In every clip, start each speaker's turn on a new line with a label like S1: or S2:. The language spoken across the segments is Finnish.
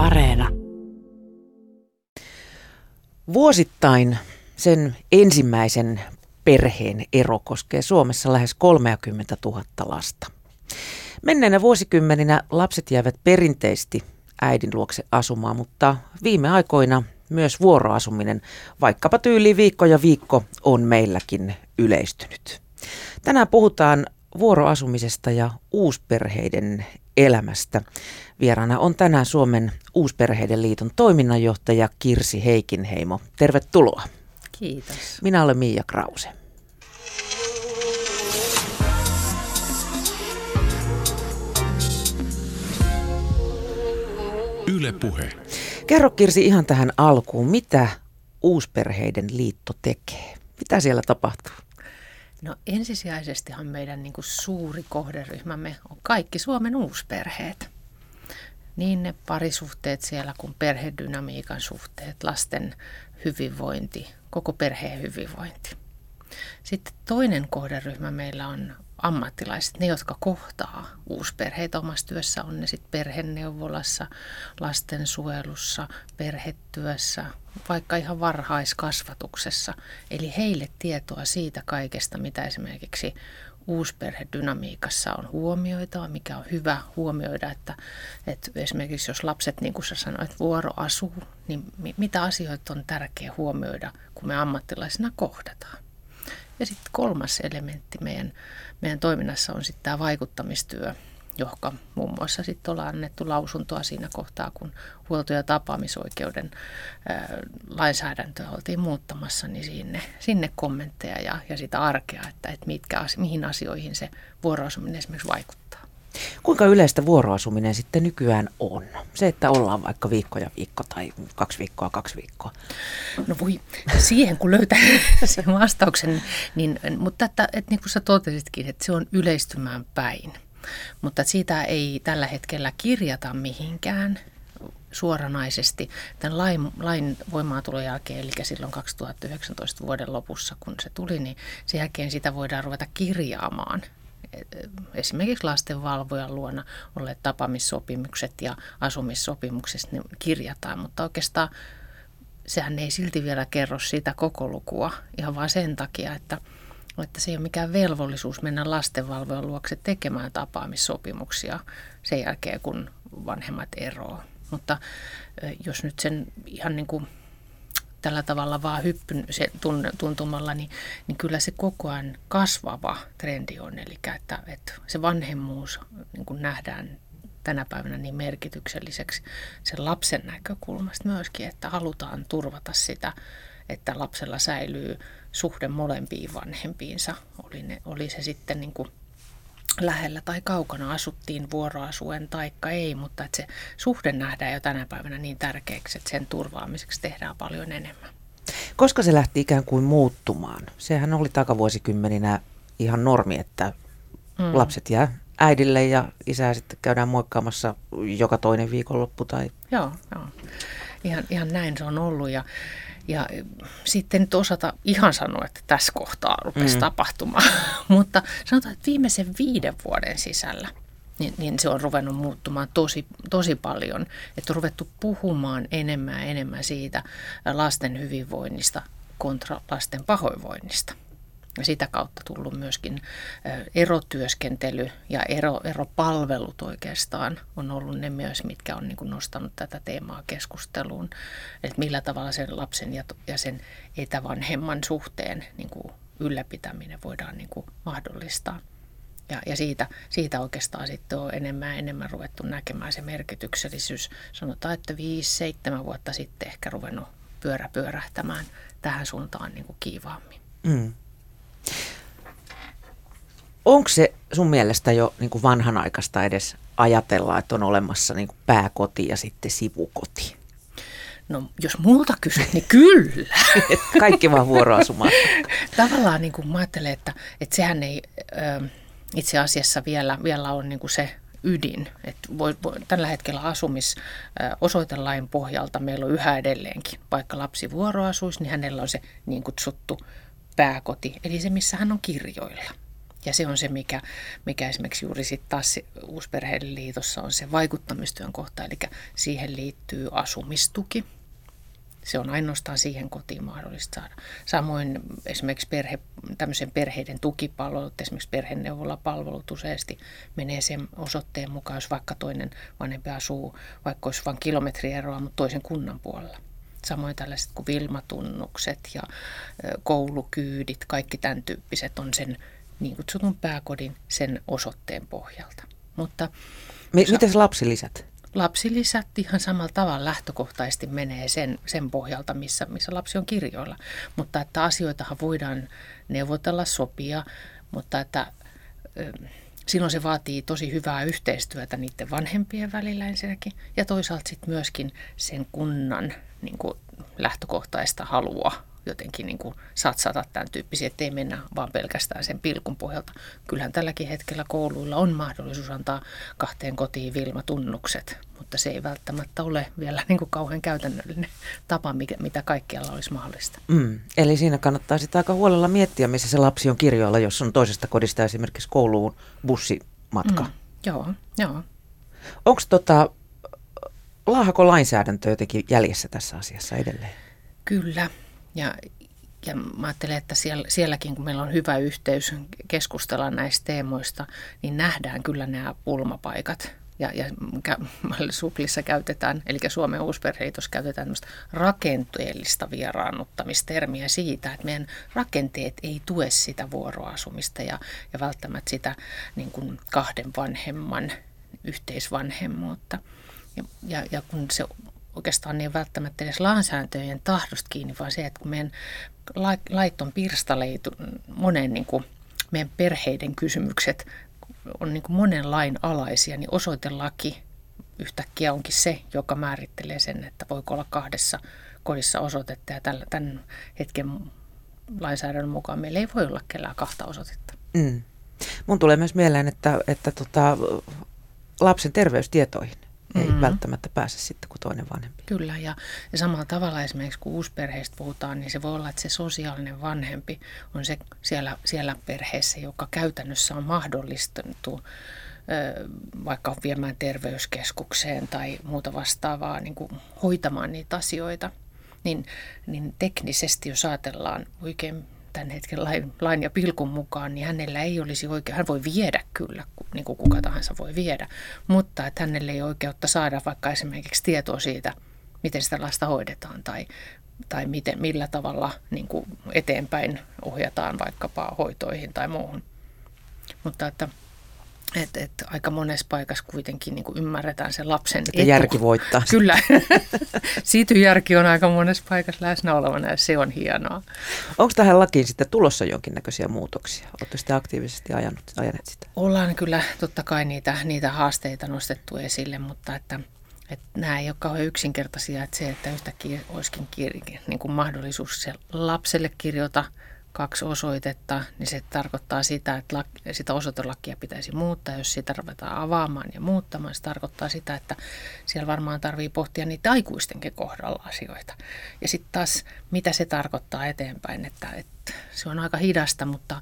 S1: Areena. Vuosittain sen ensimmäisen perheen ero koskee Suomessa lähes 30 000 lasta. Menneinä vuosikymmeninä lapset jäävät perinteisesti äidin luokse asumaan, mutta viime aikoina myös vuoroasuminen, vaikkapa tyyli viikko ja viikko, on meilläkin yleistynyt. Tänään puhutaan vuoroasumisesta ja uusperheiden elämästä. Vieraana on tänään Suomen Uusperheiden liiton toiminnanjohtaja Kirsi Heikinheimo. Tervetuloa.
S2: Kiitos.
S1: Minä olen Miia Krause. Yle Puhe. Kerro Kirsi ihan tähän alkuun, mitä Uusperheiden liitto tekee? Mitä siellä tapahtuu?
S2: No ensisijaisestihan meidän niin kuin suuri kohderyhmämme on kaikki Suomen uusperheet. Niin ne parisuhteet siellä kuin perhedynamiikan suhteet, lasten hyvinvointi, koko perheen hyvinvointi. Sitten toinen kohderyhmä meillä on ammattilaiset, ne jotka kohtaa uusperheitä omassa työssä, on ne sitten perheneuvolassa, lastensuojelussa, perhetyössä, vaikka ihan varhaiskasvatuksessa. Eli heille tietoa siitä kaikesta, mitä esimerkiksi uusperhedynamiikassa on huomioitava, mikä on hyvä huomioida, että, että esimerkiksi jos lapset, niin kuin sä sanoit, vuoro asuu, niin mitä asioita on tärkeää huomioida, kun me ammattilaisina kohdataan. Ja sitten kolmas elementti meidän, meidän toiminnassa on sitten tämä vaikuttamistyö, johon muun muassa sitten ollaan annettu lausuntoa siinä kohtaa, kun huolto- ja tapaamisoikeuden ää, lainsäädäntöä oltiin muuttamassa, niin sinne, sinne kommentteja ja, ja sitä arkea, että, että mitkä, mihin asioihin se vuoroasuminen esimerkiksi vaikuttaa.
S1: Kuinka yleistä vuoroasuminen sitten nykyään on? Se, että ollaan vaikka viikko ja viikko tai kaksi viikkoa, kaksi viikkoa.
S2: No voi, siihen kun löytää sen vastauksen, niin, mutta että, että niin kuin sä totesitkin, että se on yleistymään päin. Mutta siitä ei tällä hetkellä kirjata mihinkään suoranaisesti tämän lain, lain voimaantulon jälkeen, eli silloin 2019 vuoden lopussa, kun se tuli, niin sen jälkeen sitä voidaan ruveta kirjaamaan. Esimerkiksi lastenvalvojan luona olleet tapaamissopimukset ja asumissopimukset niin kirjataan, mutta oikeastaan sehän ei silti vielä kerro sitä koko lukua ihan vain sen takia, että, että se ei ole mikään velvollisuus mennä lastenvalvojan luokse tekemään tapaamissopimuksia sen jälkeen, kun vanhemmat eroavat. Mutta jos nyt sen ihan niin kuin tällä tavalla vaan hyppyn se tuntumalla, niin, niin kyllä se koko ajan kasvava trendi on. Eli että, että se vanhemmuus niin kuin nähdään tänä päivänä niin merkitykselliseksi sen lapsen näkökulmasta myöskin, että halutaan turvata sitä, että lapsella säilyy suhde molempiin vanhempiinsa. Oli, ne, oli se sitten niin kuin lähellä tai kaukana asuttiin vuoroasuen taikka ei, mutta että se suhde nähdään jo tänä päivänä niin tärkeäksi, että sen turvaamiseksi tehdään paljon enemmän.
S1: Koska se lähti ikään kuin muuttumaan? Sehän oli takavuosikymmeninä ihan normi, että mm. lapset jää äidille ja isää sitten käydään moikkaamassa joka toinen viikonloppu. Tai...
S2: Joo, joo. Ihan, ihan näin se on ollut ja ja sitten nyt osata ihan sanoa, että tässä kohtaa rupesi mm. tapahtumaan. Mutta sanotaan, että viimeisen viiden vuoden sisällä niin, niin se on ruvennut muuttumaan tosi, tosi paljon. Että on ruvettu puhumaan enemmän ja enemmän siitä lasten hyvinvoinnista kontra lasten pahoinvoinnista sitä kautta tullut myöskin erotyöskentely ja ero, eropalvelut oikeastaan on ollut ne myös, mitkä on niin kuin nostanut tätä teemaa keskusteluun. Että millä tavalla sen lapsen ja, ja sen etävanhemman suhteen niin kuin ylläpitäminen voidaan niin kuin mahdollistaa. Ja, ja siitä, siitä oikeastaan sitten on enemmän enemmän ruvettu näkemään se merkityksellisyys. Sanotaan, että viisi, seitsemän vuotta sitten ehkä ruvennut pyörä pyörähtämään tähän suuntaan niin kuin kiivaammin. Mm.
S1: Onko se sun mielestä jo niin kuin vanhanaikaista edes ajatella, että on olemassa niin kuin pääkoti ja sitten sivukoti?
S2: No jos multa kysyt, niin kyllä.
S1: Kaikki vaan vuoroasumaan.
S2: Tavallaan niin kuin mä ajattelen, että, että sehän ei ö, itse asiassa vielä, vielä on niin kuin se ydin. Että voi, voi, tällä hetkellä asumisosoitelain pohjalta meillä on yhä edelleenkin, vaikka lapsi vuoroasuisi, niin hänellä on se niin kutsuttu pääkoti, eli se missä hän on kirjoilla. Ja se on se, mikä, mikä esimerkiksi juuri sitten taas Uusperheiden liitossa on se vaikuttamistyön kohta, eli siihen liittyy asumistuki. Se on ainoastaan siihen kotiin mahdollista saada. Samoin esimerkiksi perhe, tämmöisen perheiden tukipalvelut, esimerkiksi perheneuvolapalvelut useasti menee sen osoitteen mukaan, jos vaikka toinen vanhempi asuu, vaikka olisi vain kilometrieroa, mutta toisen kunnan puolella. Samoin tällaiset kuin vilmatunnukset ja koulukyydit, kaikki tämän tyyppiset on sen niin kutsutun pääkodin sen osoitteen pohjalta.
S1: Mutta Mi- sa- Miten lapsilisät?
S2: Lapsilisät ihan samalla tavalla lähtökohtaisesti menee sen, sen pohjalta, missä, missä lapsi on kirjoilla. Mutta että asioitahan voidaan neuvotella, sopia, mutta että ö, silloin se vaatii tosi hyvää yhteistyötä niiden vanhempien välillä ensinnäkin ja toisaalta sitten myöskin sen kunnan niin kuin lähtökohtaista halua jotenkin niin kuin satsata tämän tyyppisiä, ettei mennä vaan pelkästään sen pilkun pohjalta. Kyllähän tälläkin hetkellä kouluilla on mahdollisuus antaa kahteen kotiin vilmatunnukset, mutta se ei välttämättä ole vielä niin kuin kauhean käytännöllinen tapa, mikä, mitä kaikkialla olisi mahdollista.
S1: Mm, eli siinä kannattaa sitä aika huolella miettiä, missä se lapsi on kirjoilla, jos on toisesta kodista esimerkiksi kouluun bussimatka. Mm,
S2: joo, joo.
S1: Onko tota, laahako lainsäädäntö jotenkin jäljessä tässä asiassa edelleen?
S2: Kyllä. Ja, ja mä ajattelen, että siellä, sielläkin kun meillä on hyvä yhteys keskustella näistä teemoista, niin nähdään kyllä nämä pulmapaikat. Ja, ja suklissa käytetään, eli Suomen uusperheitos käytetään tämmöistä rakenteellista vieraannuttamistermiä siitä, että meidän rakenteet ei tue sitä vuoroasumista ja, ja välttämättä sitä niin kuin kahden vanhemman yhteisvanhemmuutta. Ja, ja, ja kun se oikeastaan niin välttämättä edes lainsäädäntöjen tahdosta kiinni, vaan se, että kun meidän lait on pirstaleitu monen niin kuin meidän perheiden kysymykset on niin kuin monen lain alaisia, niin osoitelaki yhtäkkiä onkin se, joka määrittelee sen, että voiko olla kahdessa kodissa osoitetta ja tämän hetken lainsäädännön mukaan meillä ei voi olla kellään kahta osoitetta. Mm.
S1: Mun tulee myös mieleen, että, että tota, lapsen terveystietoihin ei mm-hmm. välttämättä pääse sitten kuin toinen vanhempi.
S2: Kyllä, ja, ja samalla tavalla esimerkiksi kun uusperheistä puhutaan, niin se voi olla, että se sosiaalinen vanhempi on se siellä, siellä perheessä, joka käytännössä on mahdollistettu vaikka viemään terveyskeskukseen tai muuta vastaavaa niin kuin hoitamaan niitä asioita. Niin, niin teknisesti, jos ajatellaan oikein tämän hetken lain, lain ja pilkun mukaan, niin hänellä ei olisi oikein, hän voi viedä kyllä, niin kuin kuka tahansa voi viedä, mutta että hänelle ei oikeutta saada vaikka esimerkiksi tietoa siitä, miten sitä lasta hoidetaan tai, tai miten, millä tavalla niin kuin eteenpäin ohjataan vaikkapa hoitoihin tai muuhun. Mutta että et, et aika monessa paikassa kuitenkin niin ymmärretään se lapsen
S1: Että etu. järki voittaa.
S2: Kyllä. Siitä järki on aika monessa paikassa läsnä olevana ja se on hienoa.
S1: Onko tähän lakiin sitten tulossa jonkinnäköisiä muutoksia? Olette sitä aktiivisesti ajanut, ajaneet sitä?
S2: Ollaan kyllä totta kai niitä, niitä haasteita nostettu esille, mutta että, että nämä ei ole kauhean yksinkertaisia. Että se, että yhtäkkiä olisikin kir- niin kuin mahdollisuus se lapselle kirjoita – kaksi osoitetta, niin se tarkoittaa sitä, että sitä osoitelakia pitäisi muuttaa. Jos sitä ruvetaan avaamaan ja muuttamaan, se tarkoittaa sitä, että siellä varmaan tarvii pohtia niitä aikuistenkin kohdalla asioita. Ja sitten taas, mitä se tarkoittaa eteenpäin, että, että se on aika hidasta, mutta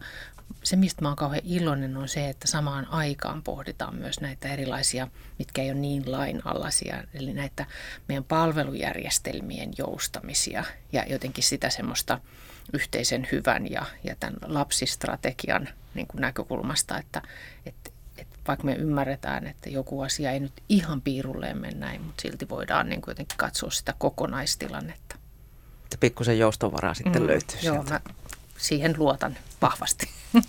S2: se, mistä mä oon kauhean iloinen, on se, että samaan aikaan pohditaan myös näitä erilaisia, mitkä ei ole niin lainalaisia, eli näitä meidän palvelujärjestelmien joustamisia ja jotenkin sitä semmoista yhteisen hyvän ja, ja tämän lapsistrategian niin kuin näkökulmasta, että, että, että vaikka me ymmärretään, että joku asia ei nyt ihan piirulleen mene näin, mutta silti voidaan niin kuin jotenkin katsoa sitä kokonaistilannetta.
S1: Että pikkusen joustovaraa sitten mm, löytyy
S2: Joo, sieltä. mä siihen luotan vahvasti.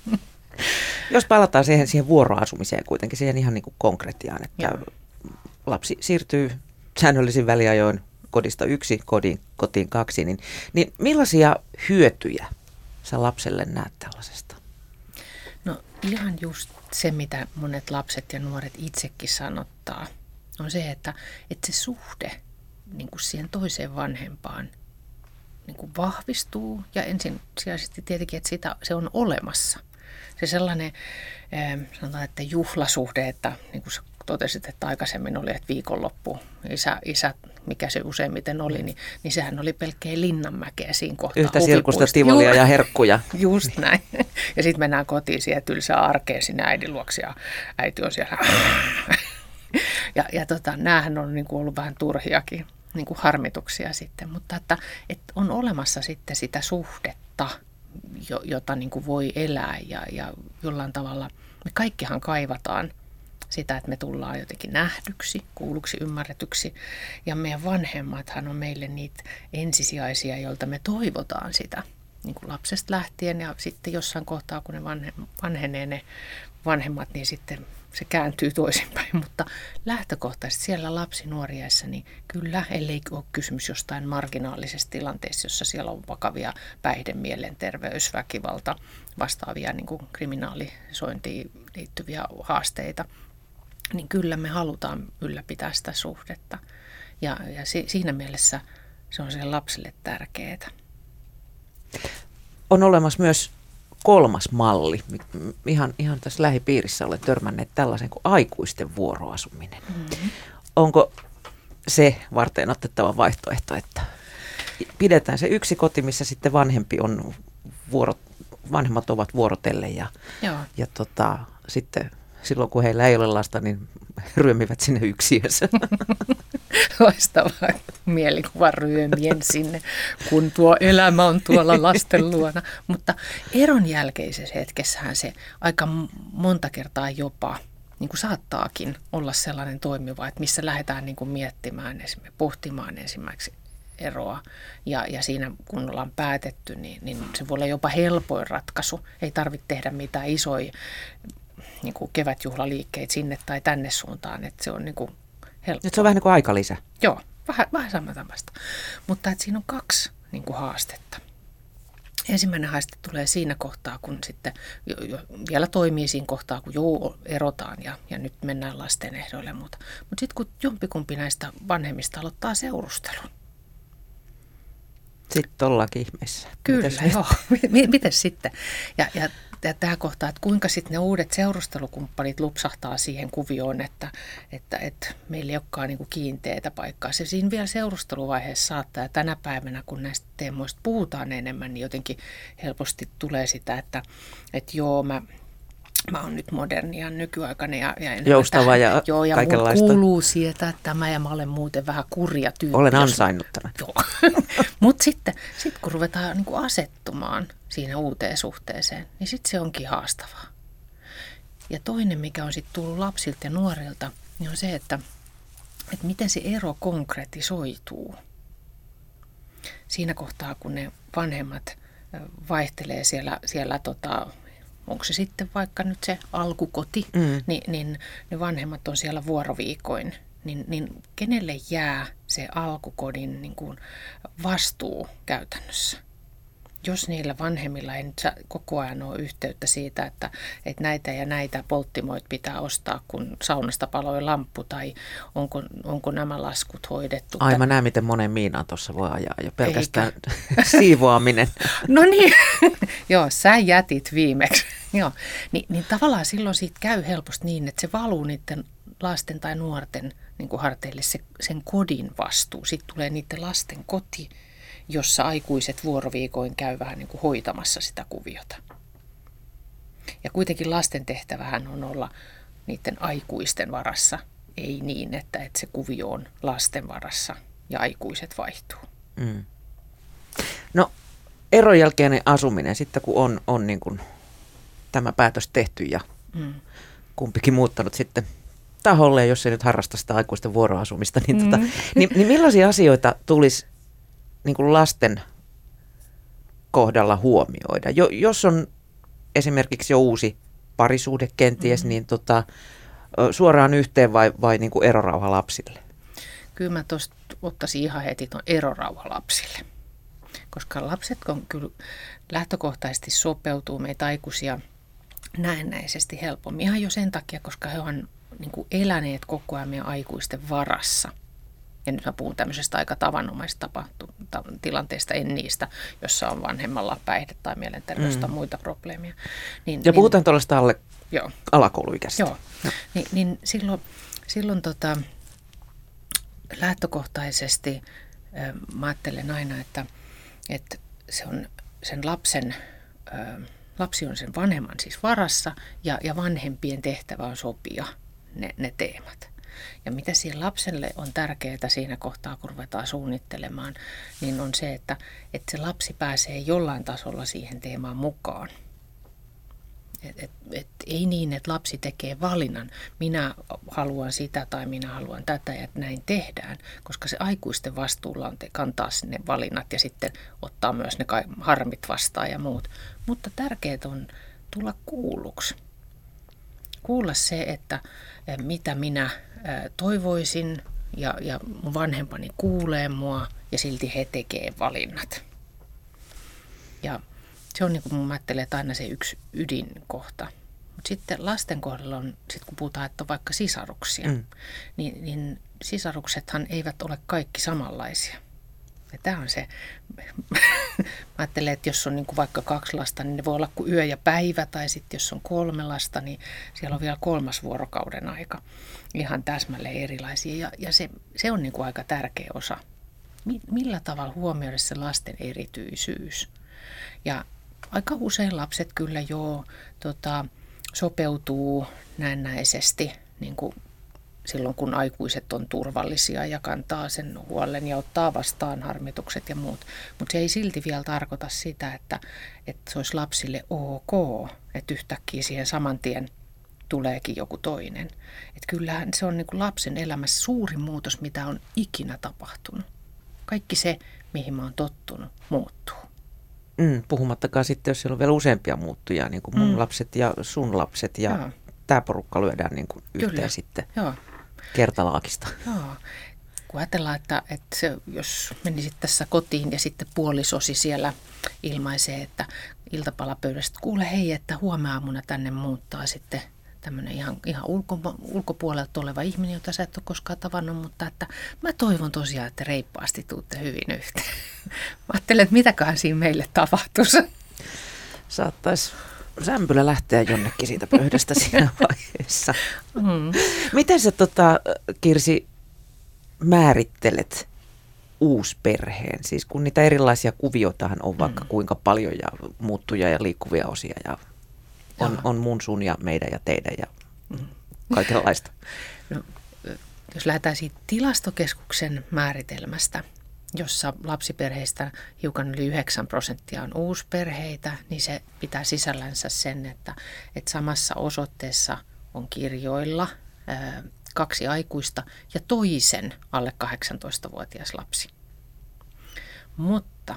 S1: Jos palataan siihen, siihen vuoroasumiseen kuitenkin, siihen ihan niin kuin konkretiaan, että Joo. lapsi siirtyy säännöllisin väliajoin kodista yksi kodin, kotiin kaksi, niin, niin millaisia hyötyjä sä lapselle näet tällaisesta?
S2: No ihan just se, mitä monet lapset ja nuoret itsekin sanottaa, on se, että, että se suhde niin kuin siihen toiseen vanhempaan niin kuin vahvistuu ja ensisijaisesti tietenkin, että sitä, se on olemassa. Se sellainen, sanotaan, että juhlasuhde, että niin kuin totesit, että aikaisemmin oli, että viikonloppu isä, isä mikä se useimmiten oli, niin, niin sehän oli pelkkiä linnanmäkeä siinä kohtaa.
S1: Yhtä sirkusta, tivolia ja herkkuja.
S2: Just näin. Ja sitten mennään kotiin siihen tylsään arkeen sinne äidin luoksi ja äiti on siellä. ja, ja tota, näähän on niin kuin ollut vähän turhiakin niin kuin harmituksia sitten, mutta että, että on olemassa sitten sitä suhdetta, jota niin kuin voi elää ja, ja jollain tavalla me kaikkihan kaivataan sitä, että me tullaan jotenkin nähdyksi, kuulluksi, ymmärretyksi. Ja meidän vanhemmathan on meille niitä ensisijaisia, joilta me toivotaan sitä niin kuin lapsesta lähtien ja sitten jossain kohtaa, kun ne vanhe, vanhenee ne vanhemmat, niin sitten se kääntyy toisinpäin, mutta lähtökohtaisesti siellä lapsi nuoriaissa, niin kyllä, ellei ole kysymys jostain marginaalisesta tilanteessa, jossa siellä on vakavia päihde, mielenterveys, väkivalta, vastaavia niin kuin kriminaalisointiin liittyviä haasteita, niin kyllä me halutaan ylläpitää sitä suhdetta. Ja, ja si, siinä mielessä se on sille lapselle tärkeää.
S1: On olemassa myös kolmas malli. Ihan, ihan tässä lähipiirissä olet törmänneet tällaisen kuin aikuisten vuoroasuminen. Mm-hmm. Onko se varten otettava vaihtoehto, että pidetään se yksi koti, missä sitten vanhempi on vuoro, vanhemmat ovat vuorotelle ja, Joo. ja tota, sitten silloin kun heillä ei ole lasta, niin ryömivät sinne yksiössä.
S2: Loistava mielikuva ryömien sinne, kun tuo elämä on tuolla lasten luona. Mutta eron jälkeisessä hetkessähän se aika monta kertaa jopa niin kuin saattaakin olla sellainen toimiva, että missä lähdetään niin kuin miettimään, pohtimaan ensimmäiseksi eroa. Ja, ja siinä kun ollaan päätetty, niin, niin se voi olla jopa helpoin ratkaisu. Ei tarvitse tehdä mitään isoja niin kuin kevätjuhlaliikkeitä sinne tai tänne suuntaan, että se on niin kuin helppo.
S1: Nyt se on vähän niin kuin aikalisä.
S2: Joo, vähän, vähän samasta. Mutta että siinä on kaksi niin kuin haastetta. Ensimmäinen haaste tulee siinä kohtaa, kun sitten jo, jo, vielä toimii siinä kohtaa, kun joo, erotaan ja, ja nyt mennään lasten ehdoille muuta. Mutta sitten kun jompikumpi näistä vanhemmista aloittaa seurustelun.
S1: Sitten ollaankin ihmeessä.
S2: Kyllä, Mites joo. Miten sitten? Ja, ja tämä kohta, että kuinka sitten ne uudet seurustelukumppanit lupsahtaa siihen kuvioon, että, että, että meillä ei olekaan niin kuin kiinteitä paikkaa. Se siinä vielä seurusteluvaiheessa saattaa, ja tänä päivänä kun näistä teemoista puhutaan enemmän, niin jotenkin helposti tulee sitä, että, että joo, mä mä oon nyt moderni ja nykyaikainen ja, ja
S1: joustava tähän, ja
S2: joo, ja
S1: kaikenlaista.
S2: kuuluu sieltä tämä ja mä olen muuten vähän kurja tyyppi.
S1: Olen ansainnut tämän.
S2: Joo. Mutta sitten sit kun ruvetaan niin kuin asettumaan siinä uuteen suhteeseen, niin sitten se onkin haastavaa. Ja toinen, mikä on sitten tullut lapsilta ja nuorilta, niin on se, että, että miten se ero konkretisoituu. Siinä kohtaa, kun ne vanhemmat vaihtelee siellä, siellä tota, onko se sitten vaikka nyt se alkukoti, mm. niin, niin ne vanhemmat on siellä vuoroviikoin, niin, niin kenelle jää se alkukodin niin kuin vastuu käytännössä? Jos niillä vanhemmilla ei nyt koko ajan ole yhteyttä siitä, että, että näitä ja näitä polttimoit pitää ostaa, kun saunasta paloi lamppu, tai onko, onko nämä laskut hoidettu.
S1: Ai mä näen, miten monen miinaan tuossa voi ajaa jo pelkästään Eikä. siivoaminen.
S2: no niin, joo, sä jätit viimeksi. joo. Ni, niin tavallaan silloin siitä käy helposti niin, että se valuu niiden lasten tai nuorten niin kuin harteille se, sen kodin vastuu. Sitten tulee niiden lasten koti jossa aikuiset vuoroviikoin käy vähän niin kuin hoitamassa sitä kuviota. Ja kuitenkin lasten tehtävähän on olla niiden aikuisten varassa, ei niin, että, että se kuvio on lasten varassa ja aikuiset vaihtuu. Mm.
S1: No eron jälkeinen asuminen, sitten kun on, on niin kuin tämä päätös tehty ja mm. kumpikin muuttanut sitten taholle, jos ei nyt harrasta sitä aikuisten vuoroasumista, niin, tota, mm. tota, niin, niin millaisia asioita tulisi niin kuin lasten kohdalla huomioida? Jo, jos on esimerkiksi jo uusi parisuhde kenties, mm-hmm. niin tota, suoraan yhteen vai, vai niin kuin erorauha lapsille?
S2: Kyllä mä tuosta ottaisin ihan heti tuon erorauha lapsille. Koska lapset on kyllä lähtökohtaisesti sopeutuu meitä aikuisia näennäisesti helpommin. Ihan jo sen takia, koska he on niin kuin eläneet koko ajan meidän aikuisten varassa – ja nyt mä puhun tämmöisestä aika tavanomaisesta tilanteesta, en niistä, jossa on vanhemmalla päihde- tai mielenterveys mm. tai muita probleemia.
S1: Niin, ja puhutaan niin, tuollaista alle joo. alakouluikäistä.
S2: Joo, joo. Ni, niin silloin, silloin tota, lähtökohtaisesti mä ajattelen aina, että, että se on sen lapsen, lapsi on sen vanhemman siis varassa ja, ja vanhempien tehtävä on sopia ne, ne teemat. Ja mitä siihen lapselle on tärkeää siinä kohtaa, kun ruvetaan suunnittelemaan, niin on se, että, että se lapsi pääsee jollain tasolla siihen teemaan mukaan. Et, et, et, ei niin, että lapsi tekee valinnan, minä haluan sitä tai minä haluan tätä ja näin tehdään, koska se aikuisten vastuulla on te, kantaa sinne valinnat ja sitten ottaa myös ne harmit vastaan ja muut. Mutta tärkeää on tulla kuulluksi. Kuulla se, että mitä minä toivoisin ja, ja mun vanhempani kuulee mua ja silti he tekee valinnat. Ja se on niin kuin mun ajattelen, että aina se yksi ydinkohta. Mutta sitten lasten kohdalla on, sit kun puhutaan, että on vaikka sisaruksia, mm. niin, niin sisaruksethan eivät ole kaikki samanlaisia. Ja tämä on se, mä ajattelen, että jos on niin kuin vaikka kaksi lasta, niin ne voi olla kuin yö ja päivä, tai sitten jos on kolme lasta, niin siellä on vielä kolmas vuorokauden aika. Ihan täsmälleen erilaisia, ja, ja se, se on niin kuin aika tärkeä osa. Millä tavalla huomioida se lasten erityisyys? Ja aika usein lapset kyllä jo tota, sopeutuu näennäisesti niin kuin silloin, kun aikuiset on turvallisia ja kantaa sen huolen ja ottaa vastaan harmitukset ja muut. Mutta se ei silti vielä tarkoita sitä, että, että se olisi lapsille ok, että yhtäkkiä siihen saman tien tuleekin joku toinen. Et kyllähän se on niin kuin lapsen elämässä suuri muutos, mitä on ikinä tapahtunut. Kaikki se, mihin mä oon tottunut, muuttuu.
S1: Mm, puhumattakaan sitten, jos siellä on vielä useampia muuttujia, niin kuin mun mm. lapset ja sun lapset ja Joo. tämä porukka lyödään niin kuin yhteen Kyllä. sitten Joo. Kertalaakista.
S2: Joo. Kun ajatellaan, että, että se, jos menisit tässä kotiin ja sitten puolisosi siellä ilmaisee, että iltapalapöydästä kuule hei, että huomenna tänne muuttaa sitten tämmöinen ihan, ihan ulko, ulkopuolelta oleva ihminen, jota sä et ole koskaan tavannut, mutta että mä toivon tosiaan, että reippaasti tuutte hyvin yhteen. Mä ajattelen, että mitäköhän siinä meille tapahtuisi.
S1: Saattaisi sämpylä lähteä jonnekin siitä pöydästä siinä vaiheessa. Mm. Miten sä tota, Kirsi määrittelet uusperheen? Siis kun niitä erilaisia kuvioitahan on vaikka mm. kuinka paljon ja muuttuja ja liikkuvia osia ja on, on mun, sun ja meidän ja teidän ja kaikenlaista. No,
S2: jos lähdetään siitä tilastokeskuksen määritelmästä, jossa lapsiperheistä hiukan yli 9 prosenttia on uusperheitä, niin se pitää sisällänsä sen, että, että samassa osoitteessa on kirjoilla ää, kaksi aikuista ja toisen alle 18-vuotias lapsi. Mutta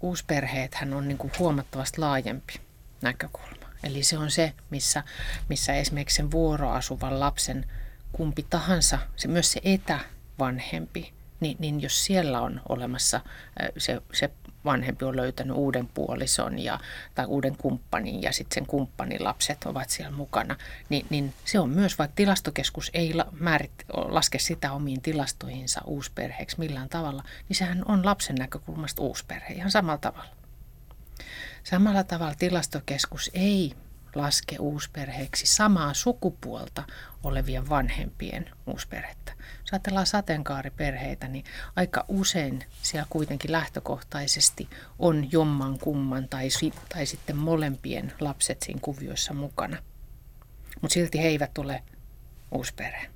S2: uusperheethän on niin kuin huomattavasti laajempi näkökulma. Eli se on se, missä, missä esimerkiksi sen vuoroasuvan lapsen kumpi tahansa, se myös se etävanhempi, niin, niin jos siellä on olemassa se, se vanhempi on löytänyt uuden puolison ja, tai uuden kumppanin ja sitten sen kumppanin lapset ovat siellä mukana, niin, niin se on myös, vaikka tilastokeskus ei la, määrit, laske sitä omiin tilastoihinsa uusperheeksi millään tavalla, niin sehän on lapsen näkökulmasta uusperhe ihan samalla tavalla. Samalla tavalla tilastokeskus ei laske uusperheeksi samaa sukupuolta olevien vanhempien uusperhettä. Jos ajatellaan sateenkaariperheitä, niin aika usein siellä kuitenkin lähtökohtaisesti on jomman kumman tai, tai sitten molempien lapset siinä kuvioissa mukana. Mutta silti he eivät ole uusperhe.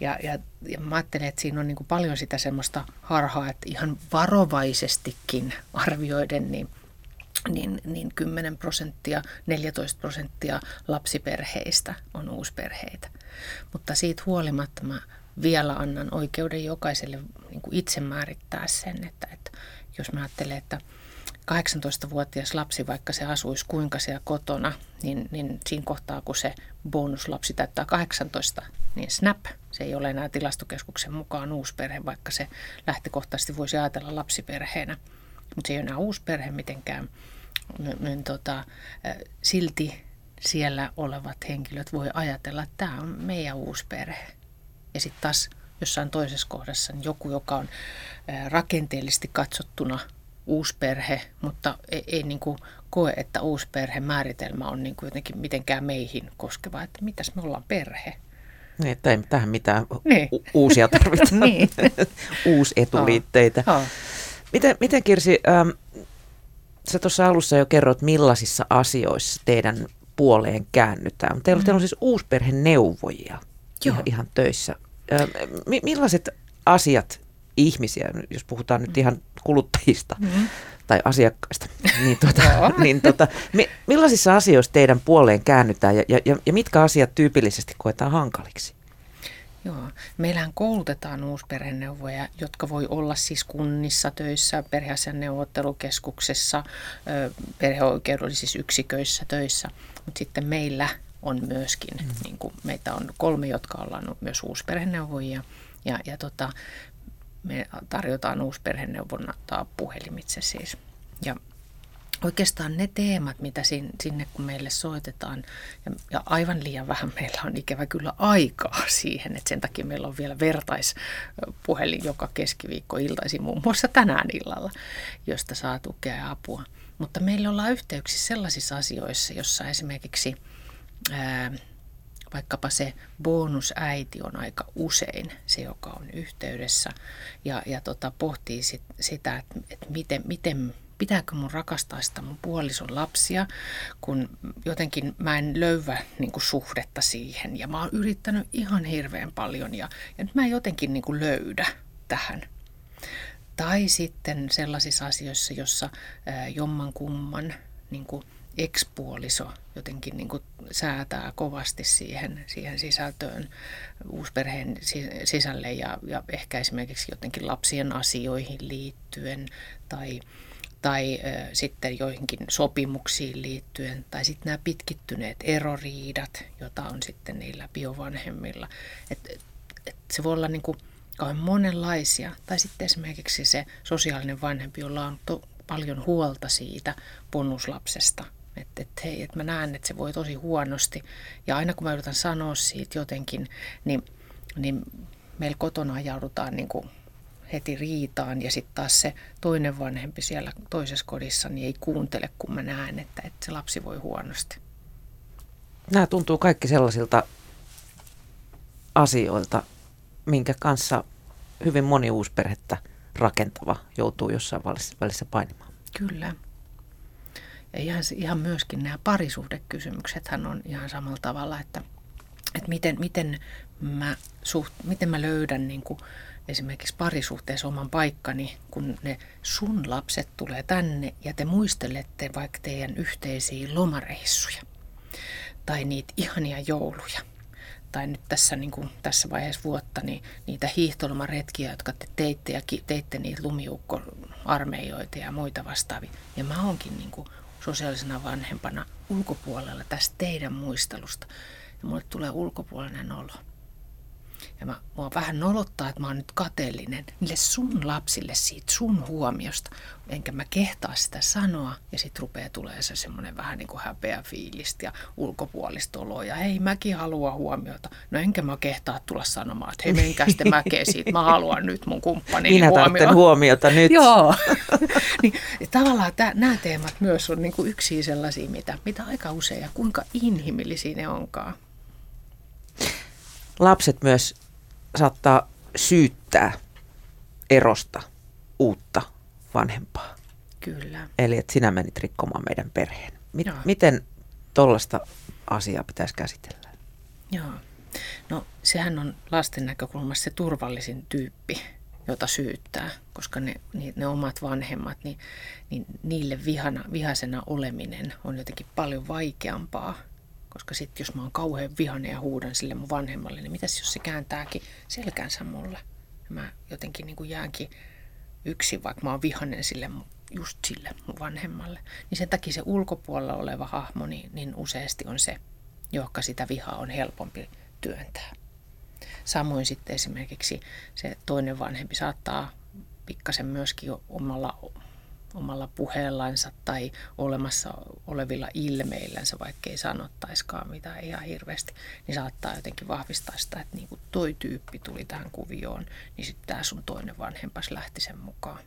S2: Ja, ja, ja mä ajattelen, että siinä on niin paljon sitä semmoista harhaa, että ihan varovaisestikin arvioiden, niin, niin, niin 10 prosenttia, 14 prosenttia lapsiperheistä on uusperheitä. Mutta siitä huolimatta mä vielä annan oikeuden jokaiselle niin kuin itse määrittää sen, että, että jos mä ajattelen, että 18-vuotias lapsi, vaikka se asuisi kuinka siellä kotona, niin, niin siinä kohtaa, kun se bonuslapsi täyttää 18, niin snap, se ei ole enää tilastokeskuksen mukaan uusperhe, vaikka se lähtökohtaisesti voisi ajatella lapsiperheenä. Mutta se ei ole enää uusperhe mitenkään. Niin, tota, silti siellä olevat henkilöt voi ajatella, että tämä on meidän uusperhe. Ja sitten taas jossain toisessa kohdassa niin joku, joka on rakenteellisesti katsottuna uusperhe, mutta ei, ei niin kuin koe, että uusperhe määritelmä on niin kuin jotenkin mitenkään meihin koskeva, että mitäs me ollaan perhe.
S1: Niin, että ei tähän mitään niin. u- uusia tarvita. niin. Uusetuliitteitä. Oh. Oh. Miten, miten Kirsi, ähm, sä tuossa alussa jo kerrot, millaisissa asioissa teidän puoleen käännytään. Teillä, mm. teillä on siis uusperheneuvojia Joo. Ihan, ihan töissä. Mi- millaiset asiat ihmisiä, jos puhutaan nyt ihan kuluttajista mm. tai asiakkaista, niin, tuota, niin tuota, mi- millaisissa asioissa teidän puoleen käännytään ja, ja, ja mitkä asiat tyypillisesti koetaan hankaliksi?
S2: Joo, meillähän koulutetaan uusperheneuvoja, jotka voi olla siis kunnissa töissä, perheasian neuvottelukeskuksessa, perheoikeudellisissa yksiköissä töissä, mutta sitten meillä on myöskin, mm. niin kuin meitä on kolme, jotka ollaan myös uusperheneuvojia, ja, ja tota, me tarjotaan uusperheneuvontaa puhelimitse siis. Ja oikeastaan ne teemat, mitä sinne kun meille soitetaan, ja, ja aivan liian vähän meillä on ikävä kyllä aikaa siihen, että sen takia meillä on vielä vertaispuhelin joka keskiviikko iltaisin, muun muassa tänään illalla, josta saa tukea ja apua. Mutta meillä ollaan yhteyksissä sellaisissa asioissa, jossa esimerkiksi ää, vaikkapa se bonusäiti on aika usein se, joka on yhteydessä ja, ja tota, pohtii sit, sitä, että, että miten, miten pitääkö mun rakastaa sitä mun puolison lapsia, kun jotenkin mä en löyvä niin kuin suhdetta siihen. Ja mä oon yrittänyt ihan hirveän paljon ja, ja nyt mä en jotenkin niin kuin löydä tähän. Tai sitten sellaisissa asioissa, jossa jomman kumman niin ekspuoliso jotenkin niin kuin säätää kovasti siihen, siihen sisältöön uusperheen sisälle ja, ja ehkä esimerkiksi jotenkin lapsien asioihin liittyen tai tai sitten joihinkin sopimuksiin liittyen, tai sitten nämä pitkittyneet eroriidat, joita on sitten niillä biovanhemmilla. Et, et, et se voi olla niin kuin kauhean monenlaisia, tai sitten esimerkiksi se sosiaalinen vanhempi, jolla on to, paljon huolta siitä bonuslapsesta, että et, hei, että mä näen, että se voi tosi huonosti, ja aina kun mä yritän sanoa siitä jotenkin, niin, niin meillä kotona ajaudutaan niin kuin heti riitaan. Ja sitten taas se toinen vanhempi siellä toisessa kodissa niin ei kuuntele, kun mä näen, että, että se lapsi voi huonosti.
S1: Nämä tuntuu kaikki sellaisilta asioilta, minkä kanssa hyvin moni uusperhettä rakentava joutuu jossain välissä painimaan.
S2: Kyllä. Ja ihan, ihan myöskin nämä parisuhdekysymykset on ihan samalla tavalla, että, että miten, miten, mä suht, miten mä löydän niin kuin esimerkiksi parisuhteessa oman paikkani, kun ne sun lapset tulee tänne ja te muistelette vaikka teidän yhteisiä lomareissuja tai niitä ihania jouluja. Tai nyt tässä, niin kuin, tässä vaiheessa vuotta niin niitä hiihtolomaretkiä, jotka te teitte ja teitte niitä lumiukkoarmeijoita ja muita vastaavia. Ja mä oonkin niin kuin, sosiaalisena vanhempana ulkopuolella tästä teidän muistelusta. Ja mulle tulee ulkopuolinen olo. Ja mä, mua vähän nolottaa, että mä oon nyt kateellinen niille sun lapsille siitä sun huomiosta. Enkä mä kehtaa sitä sanoa. Ja sitten rupeaa tulee se semmoinen vähän niin kuin häpeä fiilistä ja ulkopuolista oloa. Ja hei, mäkin haluan huomiota. No enkä mä kehtaa tulla sanomaan, että hei, menkää sitten mäkeä siitä. Mä haluan nyt mun kumppanini
S1: Minä
S2: huomiota.
S1: huomiota nyt.
S2: Joo. niin, tavallaan nämä teemat myös on niin kuin yksi sellaisia, mitä, mitä aika usein ja kuinka inhimillisiä ne onkaan
S1: lapset myös saattaa syyttää erosta uutta vanhempaa.
S2: Kyllä.
S1: Eli että sinä menit rikkomaan meidän perheen. Mi- miten tuollaista asiaa pitäisi käsitellä?
S2: Joo. No sehän on lasten näkökulmasta se turvallisin tyyppi, jota syyttää, koska ne, ne omat vanhemmat, niin, niin niille vihana, vihasena oleminen on jotenkin paljon vaikeampaa koska sitten jos mä oon kauhean vihane ja huudan sille mun vanhemmalle, niin mitäs jos se kääntääkin selkänsä mulle? Mä jotenkin niin kuin jäänkin yksin, vaikka mä oon vihanen sille just sille mun vanhemmalle. Niin sen takia se ulkopuolella oleva hahmo niin, niin useasti on se, johon sitä vihaa on helpompi työntää. Samoin sitten esimerkiksi se toinen vanhempi saattaa pikkasen myöskin omalla omalla puheellansa tai olemassa olevilla ilmeillänsä, vaikka ei sanottaiskaan mitään ihan hirveästi, niin saattaa jotenkin vahvistaa sitä, että niin kuin toi tyyppi tuli tähän kuvioon, niin sitten tämä sun toinen vanhempas lähti sen mukaan.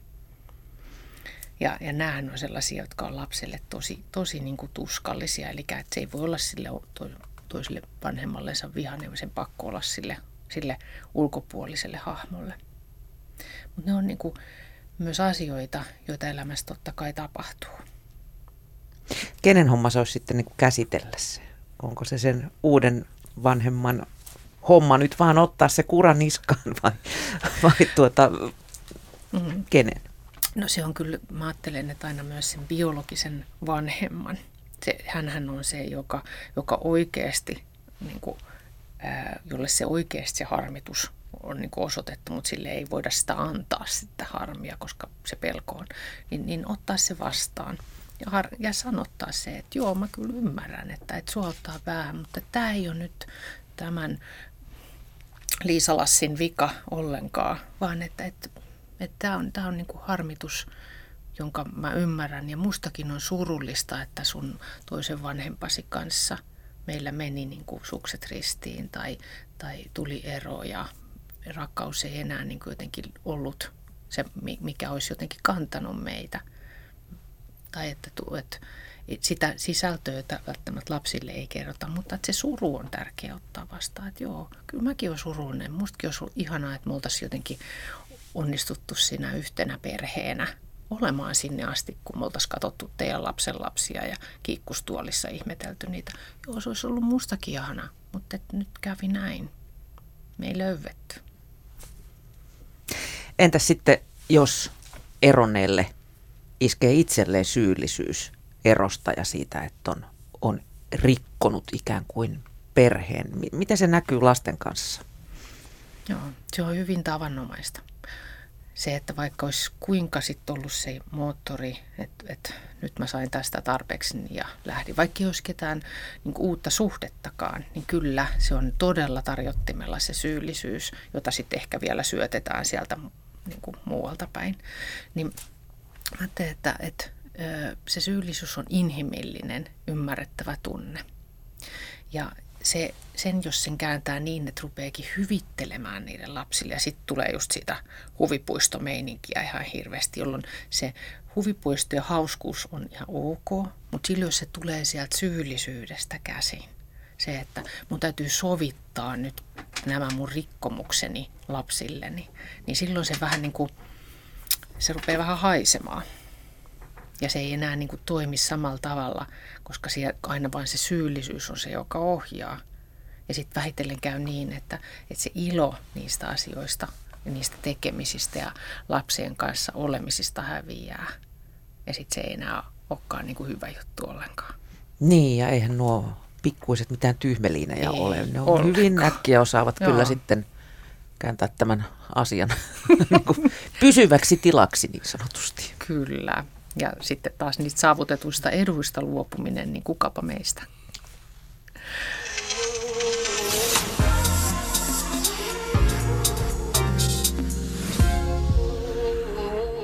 S2: Ja, ja näähän on sellaisia, jotka on lapselle tosi, tosi niin kuin tuskallisia, eli että se ei voi olla sille toiselle vanhemmallensa vihainen, sen pakko olla sille, sille ulkopuoliselle hahmolle. Mutta ne on niin kuin myös asioita, joita elämässä totta kai tapahtuu.
S1: Kenen homma se olisi sitten niin käsitellä se? Onko se sen uuden vanhemman homma nyt vaan ottaa se kura niskaan vai, vai tuota, mm-hmm. kenen?
S2: No se on kyllä, mä ajattelen, että aina myös sen biologisen vanhemman. Se, hänhän on se, joka, joka oikeasti, niin kuin, ää, jolle se oikeasti se harmitus on niin osoitettu, mutta sille ei voida sitä antaa sitä harmia, koska se pelko on, niin, niin ottaa se vastaan ja, har- ja sanottaa se, että joo, mä kyllä ymmärrän, että, että suoltaa vähän, mutta tämä ei ole nyt tämän Liisa Lassin vika ollenkaan, vaan että, että, että tämä on, tämä on niin kuin harmitus, jonka mä ymmärrän. Ja mustakin on surullista, että sun toisen vanhempasi kanssa meillä meni niin kuin sukset ristiin tai, tai tuli ero ja rakkaus ei enää niin kuin jotenkin ollut se, mikä olisi jotenkin kantanut meitä. Tai että, että sitä sisältöä, jota välttämättä lapsille ei kerrota, mutta että se suru on tärkeä ottaa vastaan. Että joo, kyllä mäkin olen surullinen. Mustakin olisi ihanaa, että me oltaisiin jotenkin onnistuttu siinä yhtenä perheenä olemaan sinne asti, kun me oltaisiin katsottu teidän lapsen lapsia ja kiikkustuolissa ihmetelty niitä. Joo, se olisi ollut mustakin ihana, mutta nyt kävi näin. Me ei löydetty.
S1: Entäs sitten, jos eronneelle iskee itselleen syyllisyys erosta ja siitä, että on, on rikkonut ikään kuin perheen. Miten se näkyy lasten kanssa?
S2: Joo, se on hyvin tavanomaista. Se, että vaikka olisi kuinka sitten ollut se moottori, että, että nyt mä sain tästä tarpeeksi ja lähdin, vaikka ei olisi ketään niin uutta suhdettakaan, niin kyllä se on todella tarjottimella se syyllisyys, jota sitten ehkä vielä syötetään sieltä niin kuin muualta päin. Niin mä ajattelin, että, että se syyllisyys on inhimillinen, ymmärrettävä tunne. Ja se, sen jos sen kääntää niin, että rupeekin hyvittelemään niiden lapsille ja sitten tulee just sitä huvipuistomeininkiä ihan hirveästi, jolloin se huvipuisto ja hauskuus on ihan ok, mutta silloin jos se tulee sieltä syyllisyydestä käsin, se, että mun täytyy sovittaa nyt nämä mun rikkomukseni lapsilleni, niin silloin se vähän niin kuin, se rupeaa vähän haisemaan. Ja se ei enää niin kuin toimi samalla tavalla, koska siellä aina vain se syyllisyys on se, joka ohjaa. Ja sitten vähitellen käy niin, että, että se ilo niistä asioista ja niistä tekemisistä ja lapsien kanssa olemisista häviää. Ja sitten se ei enää olekaan niin kuin hyvä juttu ollenkaan.
S1: Niin, ja eihän nuo pikkuiset mitään tyhmeliinejä ei, ole. Ne on ollenkaan. hyvin näkkiä osaavat Joo. kyllä sitten kääntää tämän asian niin pysyväksi tilaksi niin sanotusti.
S2: Kyllä. Ja sitten taas niistä saavutetuista eduista luopuminen, niin kukapa meistä.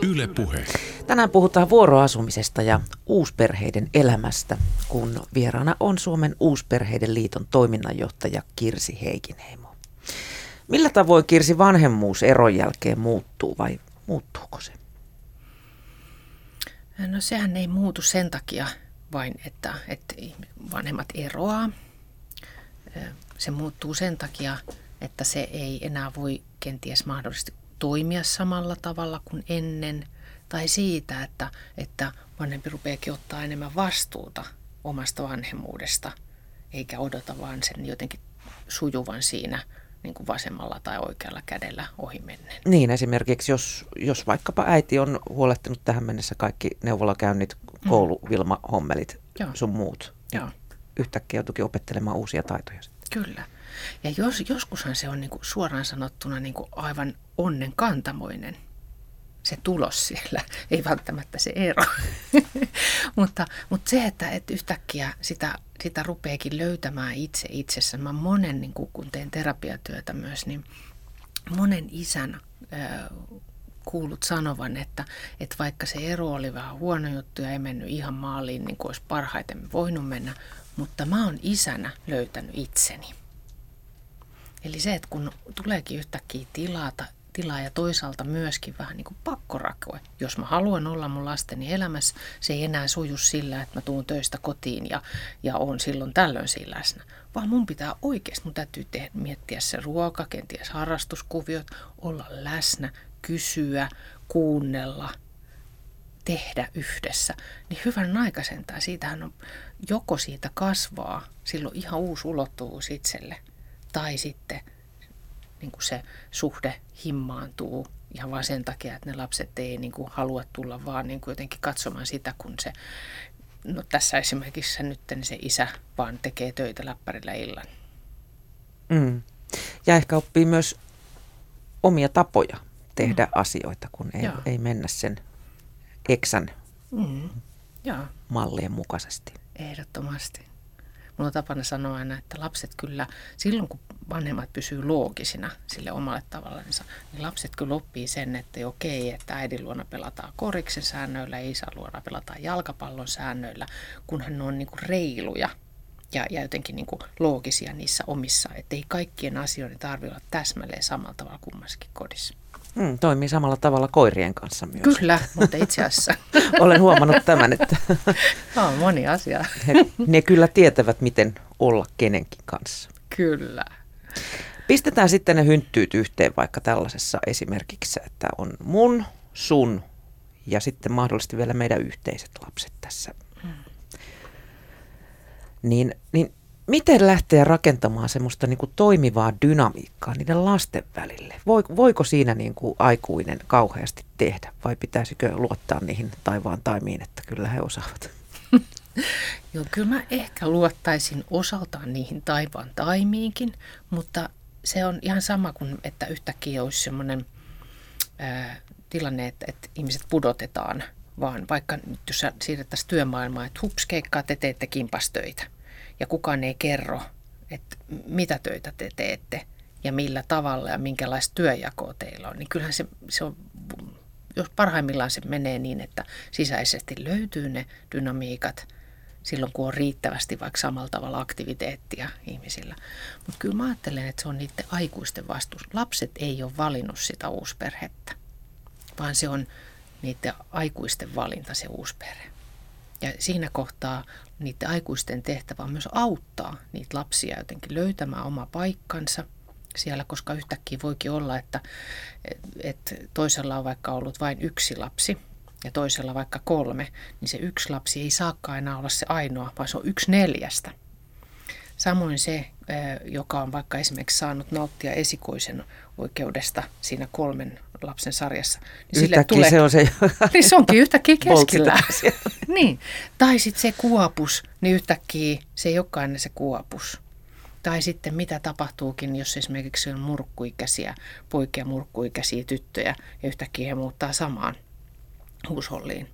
S1: Yle Puhe. Tänään puhutaan vuoroasumisesta ja uusperheiden elämästä, kun vieraana on Suomen uusperheiden liiton toiminnanjohtaja Kirsi Heikinheimo. Millä tavoin Kirsi vanhemmuus eron jälkeen muuttuu vai muuttuuko se?
S2: No sehän ei muutu sen takia vain, että, että vanhemmat eroaa. Se muuttuu sen takia, että se ei enää voi kenties mahdollisesti toimia samalla tavalla kuin ennen. Tai siitä, että, että vanhempi rupeakin ottaa enemmän vastuuta omasta vanhemmuudesta, eikä odota vaan sen jotenkin sujuvan siinä – niin kuin vasemmalla tai oikealla kädellä ohi mennen.
S1: Niin, esimerkiksi jos, jos vaikkapa äiti on huolehtinut tähän mennessä kaikki neuvolakäynnit, mm. kouluvilmahommelit, Joo. sun muut. Joo. Yhtäkkiä joutuikin opettelemaan uusia taitoja.
S2: Kyllä. Ja jos, joskushan se on niin kuin suoraan sanottuna niin kuin aivan onnenkantamoinen se tulos siellä, ei välttämättä se ero. mutta, mutta se, että, että yhtäkkiä sitä, sitä rupeekin löytämään itse itsessä. Mä monen, niin kun teen terapiatyötä myös, niin monen isän äh, kuulut sanovan, että, että vaikka se ero oli vähän huono juttu ja ei mennyt ihan maaliin niin kuin olisi parhaiten voinut mennä, mutta mä oon isänä löytänyt itseni. Eli se, että kun tuleekin yhtäkkiä tilata tilaa ja toisaalta myöskin vähän niin kuin pakkorakoe. Jos mä haluan olla mun lasteni elämässä, se ei enää suju sillä, että mä tuun töistä kotiin ja, ja on silloin tällöin siinä läsnä. Vaan mun pitää oikeasti, mun täytyy tehdä, miettiä se ruoka, kenties harrastuskuviot, olla läsnä, kysyä, kuunnella, tehdä yhdessä. Niin hyvän aikaisentään, siitähän on, joko siitä kasvaa, silloin ihan uusi ulottuvuus itselle, tai sitten niin kuin se suhde himmaantuu ihan vain sen takia, että ne lapset ei niin kuin halua tulla vaan niin kuin jotenkin katsomaan sitä, kun se, no tässä esimerkiksi nyt niin se isä vaan tekee töitä läppärillä illan.
S1: Mm. Ja ehkä oppii myös omia tapoja tehdä mm. asioita, kun ei, ei mennä sen eksän mm. mallien mukaisesti.
S2: Ehdottomasti. Mulla on tapana sanoa aina, että lapset kyllä, silloin kun vanhemmat pysyy loogisina sille omalle tavallensa, niin lapset kyllä oppii sen, että okei, että äidin luona pelataan koriksen säännöillä isän luona pelataan jalkapallon säännöillä, kunhan ne on niin kuin reiluja ja, ja jotenkin niin kuin loogisia niissä omissa, että ei kaikkien asioiden tarvitse olla täsmälleen samalla tavalla kummassakin kodissa.
S1: Mm, toimii samalla tavalla koirien kanssa myös.
S2: Kyllä, mutta itse asiassa.
S1: Olen huomannut tämän, että
S2: on moni asia.
S1: He, ne kyllä tietävät, miten olla kenenkin kanssa.
S2: Kyllä.
S1: Pistetään sitten ne hynttyyt yhteen vaikka tällaisessa esimerkiksi, että on mun, sun ja sitten mahdollisesti vielä meidän yhteiset lapset tässä. Mm. Niin, niin miten lähteä rakentamaan semmoista niin kuin toimivaa dynamiikkaa niiden lasten välille? Voiko siinä niin kuin aikuinen kauheasti tehdä vai pitäisikö luottaa niihin taivaan taimiin, että kyllä he osaavat?
S2: Joo, kyllä mä ehkä luottaisin osaltaan niihin taivaan taimiinkin, mutta se on ihan sama kuin, että yhtäkkiä olisi semmoinen tilanne, että, että ihmiset pudotetaan, vaan vaikka nyt jos siirrettäisiin työmaailmaa, että hups, keikkaa, te teette kimpastöitä – ja kukaan ei kerro, että mitä töitä te teette ja millä tavalla ja minkälaista työjakoa teillä on, niin kyllähän se, se on, jos parhaimmillaan se menee niin, että sisäisesti löytyy ne dynamiikat silloin, kun on riittävästi vaikka samalla tavalla aktiviteettia ihmisillä. Mutta kyllä mä ajattelen, että se on niiden aikuisten vastuus. Lapset ei ole valinnut sitä uusperhettä, vaan se on niiden aikuisten valinta se uusperhe. Ja siinä kohtaa niiden aikuisten tehtävä on myös auttaa niitä lapsia jotenkin löytämään oma paikkansa siellä, koska yhtäkkiä voikin olla, että, että toisella on vaikka ollut vain yksi lapsi ja toisella vaikka kolme, niin se yksi lapsi ei saakaan enää olla se ainoa, vaan se on yksi neljästä. Samoin se, joka on vaikka esimerkiksi saanut nauttia esikoisen oikeudesta siinä kolmen lapsen sarjassa.
S1: Niin yhtäkkiä tulee, se on se,
S2: niin se onkin yhtäkkiä keskellä. niin. Tai sitten se kuopus, niin yhtäkkiä se ei olekaan aina se kuopus. Tai sitten mitä tapahtuukin, jos esimerkiksi on murkkuikäisiä poikia, murkkuikäisiä tyttöjä ja yhtäkkiä he muuttaa samaan huusholliin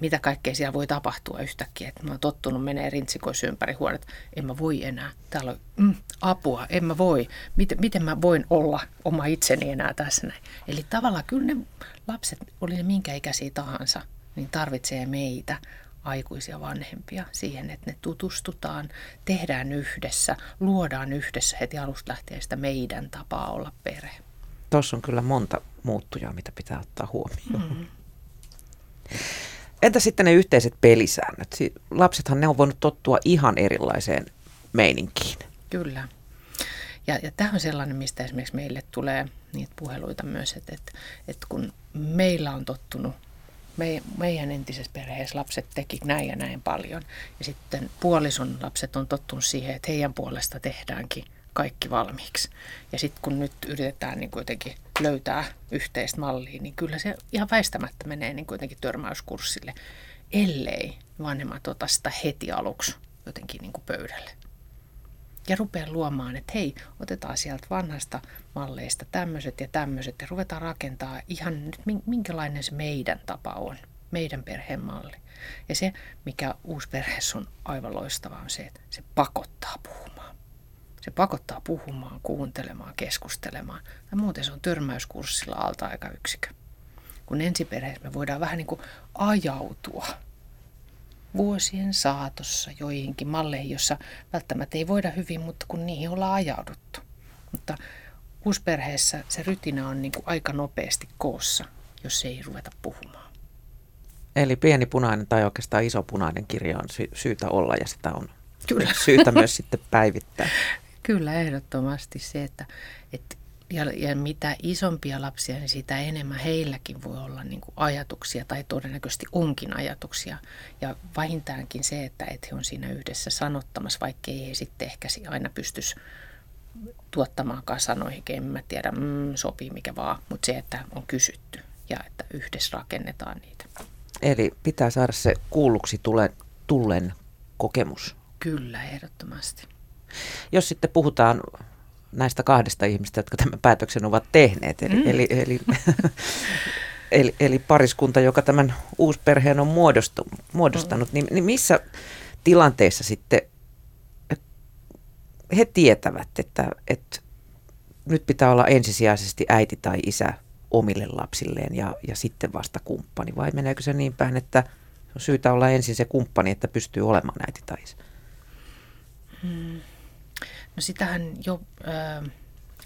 S2: mitä kaikkea siellä voi tapahtua yhtäkkiä. Että mä oon tottunut menee rintsikoissa ympäri huonetta. En mä voi enää. Täällä on mm, apua, en mä voi. Miten, miten mä voin olla oma itseni enää tässä näin. Eli tavallaan kyllä ne lapset, oli ne minkä ikäisiä tahansa, niin tarvitsee meitä aikuisia vanhempia siihen, että ne tutustutaan, tehdään yhdessä, luodaan yhdessä heti alusta lähtien sitä meidän tapaa olla perhe.
S1: Tuossa on kyllä monta muuttujaa, mitä pitää ottaa huomioon. Mm-hmm. Entä sitten ne yhteiset pelisäännöt? Lapsethan ne on voinut tottua ihan erilaiseen meininkiin.
S2: Kyllä. Ja, ja tämä on sellainen, mistä esimerkiksi meille tulee niitä puheluita myös, että, että, että kun meillä on tottunut, me, meidän entisessä perheessä lapset teki näin ja näin paljon, ja sitten puolison lapset on tottunut siihen, että heidän puolesta tehdäänkin kaikki valmiiksi. Ja sitten kun nyt yritetään niin jotenkin löytää yhteistä mallia, niin kyllä se ihan väistämättä menee niin jotenkin törmäyskurssille, ellei vanhemmat ota sitä heti aluksi jotenkin niin kuin pöydälle. Ja rupeaa luomaan, että hei, otetaan sieltä vanhasta malleista tämmöiset ja tämmöiset ja ruvetaan rakentaa ihan nyt minkälainen se meidän tapa on, meidän perheen malli. Ja se, mikä uusi perheessä on aivan loistavaa, on se, että se pakottaa puhumaan. Se pakottaa puhumaan, kuuntelemaan, keskustelemaan. Ja muuten se on törmäyskurssilla alta-aikayksikkö. Kun ensiperheessä me voidaan vähän niin kuin ajautua vuosien saatossa joihinkin malleihin, jossa välttämättä ei voida hyvin, mutta kun niihin ollaan ajauduttu. Mutta uusperheessä se rytinä on niin kuin aika nopeasti koossa, jos ei ruveta puhumaan.
S1: Eli pieni punainen tai oikeastaan iso punainen kirja on sy- syytä olla ja sitä on Kyllä. syytä myös sitten päivittää.
S2: Kyllä, ehdottomasti se, että, että ja, ja mitä isompia lapsia, niin sitä enemmän heilläkin voi olla niin kuin ajatuksia tai todennäköisesti onkin ajatuksia. Ja vähintäänkin se, että, että he on siinä yhdessä sanottamassa, vaikka ei he sitten ehkä aina pystyisi tuottamaankaan sanoihin, en mä tiedä, mm, sopii mikä vaan, mutta se, että on kysytty ja että yhdessä rakennetaan niitä.
S1: Eli pitää saada se kuulluksi tule, tullen kokemus.
S2: Kyllä, ehdottomasti.
S1: Jos sitten puhutaan näistä kahdesta ihmistä, jotka tämän päätöksen ovat tehneet, eli, mm. eli, eli, eli, eli pariskunta, joka tämän uusperheen on muodostanut, mm. niin, niin missä tilanteessa sitten he tietävät, että, että nyt pitää olla ensisijaisesti äiti tai isä omille lapsilleen ja, ja sitten vasta kumppani? Vai meneekö se niin päin, että on syytä olla ensin se kumppani, että pystyy olemaan äiti tai isä?
S2: Hmm. No sitähän jo ö,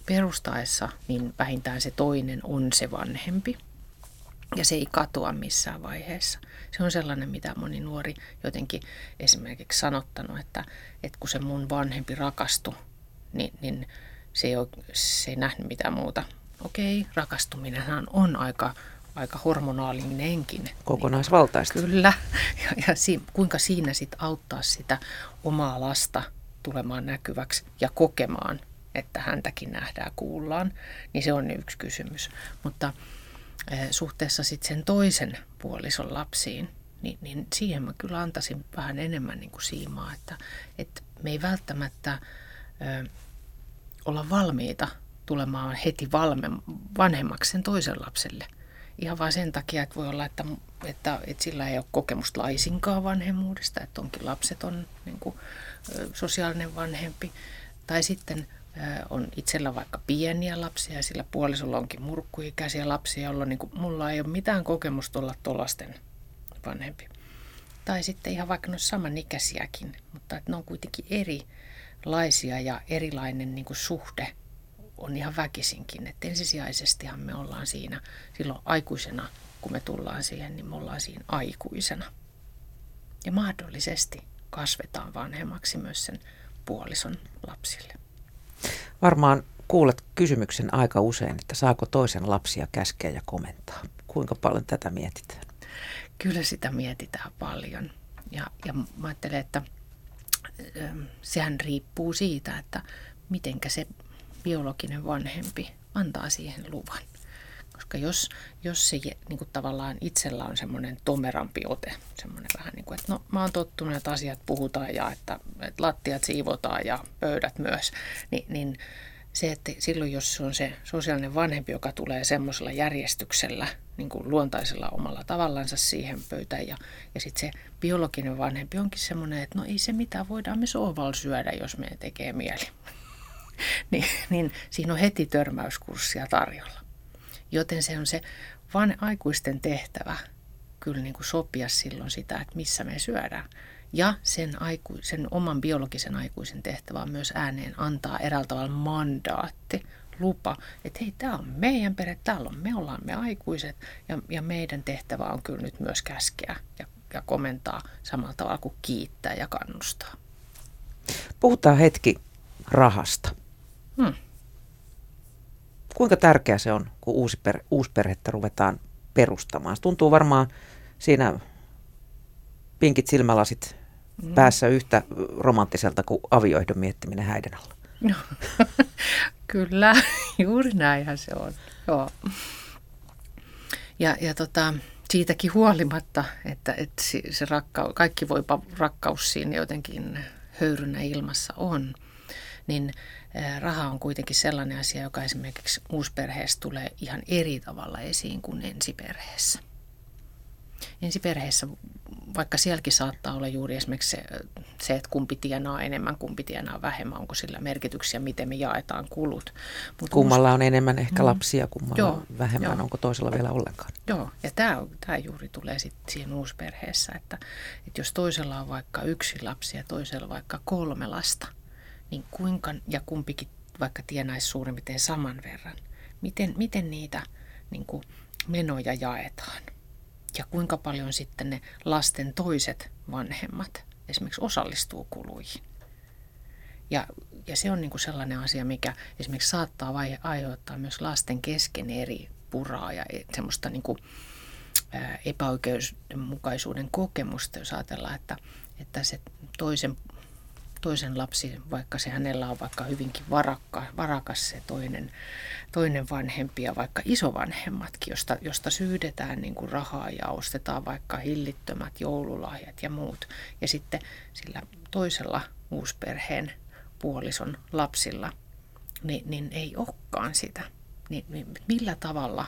S2: perustaessa, niin vähintään se toinen on se vanhempi. Ja se ei katoa missään vaiheessa. Se on sellainen, mitä moni nuori jotenkin esimerkiksi sanottanut, että, että kun se mun vanhempi rakastui, niin, niin se, ei ole, se ei nähnyt mitään muuta. Okei, rakastuminenhan on aika, aika hormonaalinenkin.
S1: Kokonaisvaltaista.
S2: Niin, kyllä. Ja, ja si, kuinka siinä sitten auttaa sitä omaa lasta tulemaan näkyväksi ja kokemaan, että häntäkin nähdään, kuullaan, niin se on yksi kysymys. Mutta Eh, suhteessa sitten sen toisen puolison lapsiin, niin, niin siihen mä kyllä antaisin vähän enemmän niin kuin siimaa, että, että me ei välttämättä ö, olla valmiita tulemaan heti valme, vanhemmaksi sen toisen lapselle. Ihan vain sen takia, että voi olla, että, että, että sillä ei ole kokemusta laisinkaan vanhemmuudesta, että onkin lapset on niin kuin, sosiaalinen vanhempi. Tai sitten on itsellä vaikka pieniä lapsia ja sillä puolisolla onkin murkkuikäisiä lapsia, jolloin niin kuin, mulla ei ole mitään kokemusta olla tuollaisten vanhempi. Tai sitten ihan vaikka ne on samanikäisiäkin, mutta että ne on kuitenkin erilaisia ja erilainen niin kuin suhde on ihan väkisinkin. Että ensisijaisestihan me ollaan siinä silloin aikuisena, kun me tullaan siihen, niin me ollaan siinä aikuisena. Ja mahdollisesti kasvetaan vanhemmaksi myös sen puolison lapsille.
S1: Varmaan kuulet kysymyksen aika usein, että saako toisen lapsia käskeä ja komentaa. Kuinka paljon tätä mietitään?
S2: Kyllä sitä mietitään paljon. Ja, ja mä ajattelen, että sehän riippuu siitä, että mitenkä se biologinen vanhempi antaa siihen luvan. Koska jos, jos se niin kuin tavallaan itsellä on semmoinen tomerampi ote, semmoinen vähän niin kuin, että no mä oon tottunut, että asiat puhutaan ja että, että lattiat siivotaan ja pöydät myös, niin, niin se, että silloin jos se on se sosiaalinen vanhempi, joka tulee semmoisella järjestyksellä, niin kuin luontaisella omalla tavallansa siihen pöytään ja, ja sitten se biologinen vanhempi onkin semmoinen, että no ei se mitään, voidaan me sohval syödä, jos me tekee mieli. niin, niin siinä on heti törmäyskurssia tarjolla. Joten se on se van aikuisten tehtävä kyllä niin kuin sopia silloin sitä, että missä me syödään. Ja sen, aiku, sen oman biologisen aikuisen tehtävä on myös ääneen antaa eräällä tavalla mandaatti, lupa, että hei, tämä on meidän perhe, täällä on, me ollaan me aikuiset ja, ja meidän tehtävä on kyllä nyt myös käskeä ja, ja komentaa samalla tavalla kuin kiittää ja kannustaa.
S1: Puhutaan hetki rahasta. Hmm kuinka tärkeä se on, kun uusi per, uusperhettä ruvetaan perustamaan? Se tuntuu varmaan siinä pinkit silmälasit mm. päässä yhtä romanttiselta kuin avioihdon miettiminen häiden alla. No,
S2: kyllä, juuri näinhän se on. Joo. Ja, ja tota, siitäkin huolimatta, että, että se rakkaus, kaikki voipa rakkaus siinä jotenkin höyrynä ilmassa on, niin raha on kuitenkin sellainen asia, joka esimerkiksi uusperheessä tulee ihan eri tavalla esiin kuin ensiperheessä. Ensiperheessä, vaikka sielläkin saattaa olla juuri esimerkiksi se, se, että kumpi tienaa enemmän, kumpi tienaa vähemmän, onko sillä merkityksiä, miten me jaetaan kulut.
S1: Mut kummalla on enemmän ehkä mm. lapsia, kummalla joo, on vähemmän, joo. onko toisella vielä ollenkaan.
S2: Joo, ja tämä, tämä juuri tulee sitten siihen uusperheessä, että, että jos toisella on vaikka yksi lapsi ja toisella vaikka kolme lasta, niin kuinka, ja kumpikin vaikka tienaisi suurin piirtein saman verran, miten, miten niitä niin kuin menoja jaetaan? Ja kuinka paljon sitten ne lasten toiset vanhemmat esimerkiksi osallistuu kuluihin? Ja, ja se on niin kuin sellainen asia, mikä esimerkiksi saattaa vai, aiheuttaa myös lasten kesken eri puraa ja e, semmoista niin kuin, ää, epäoikeudenmukaisuuden kokemusta, jos ajatellaan, että, että se toisen, toisen lapsi, vaikka se hänellä on vaikka hyvinkin varakka, varakas se toinen, toinen vanhempi ja vaikka isovanhemmatkin, josta, josta syydetään niin kuin rahaa ja ostetaan vaikka hillittömät joululahjat ja muut. Ja sitten sillä toisella uusperheen puolison lapsilla, niin, niin ei olekaan sitä. Niin, niin millä tavalla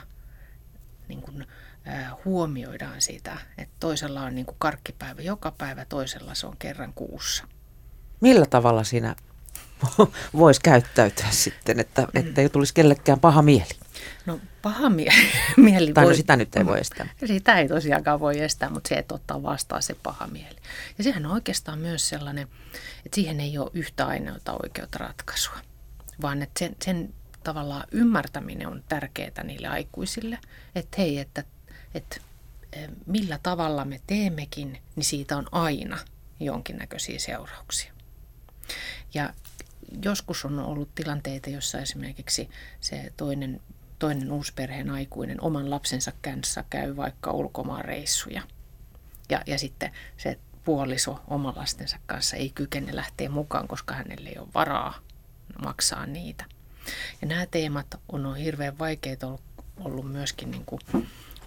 S2: niin kuin, äh, huomioidaan sitä, että toisella on niin kuin karkkipäivä joka päivä, toisella se on kerran kuussa?
S1: Millä tavalla siinä voisi käyttäytyä sitten, että ei tulisi kellekään paha mieli?
S2: No paha mie- mieli
S1: tai no
S2: voi...
S1: sitä nyt ei voi estää.
S2: Sitä ei tosiaankaan voi estää, mutta se, että ottaa vastaan se paha mieli. Ja sehän on oikeastaan myös sellainen, että siihen ei ole yhtä ainoata oikeutta ratkaisua, vaan että sen, sen tavallaan ymmärtäminen on tärkeää niille aikuisille, että hei, että, että e, millä tavalla me teemmekin, niin siitä on aina jonkinnäköisiä seurauksia. Ja joskus on ollut tilanteita, jossa esimerkiksi se toinen toinen uusperheen aikuinen oman lapsensa kanssa käy vaikka ulkomaan reissuja. Ja, ja sitten se puoliso oman lastensa kanssa ei kykene lähteä mukaan, koska hänelle ei ole varaa maksaa niitä. Ja nämä teemat on hirveän vaikeita ollut, ollut myöskin niin kuin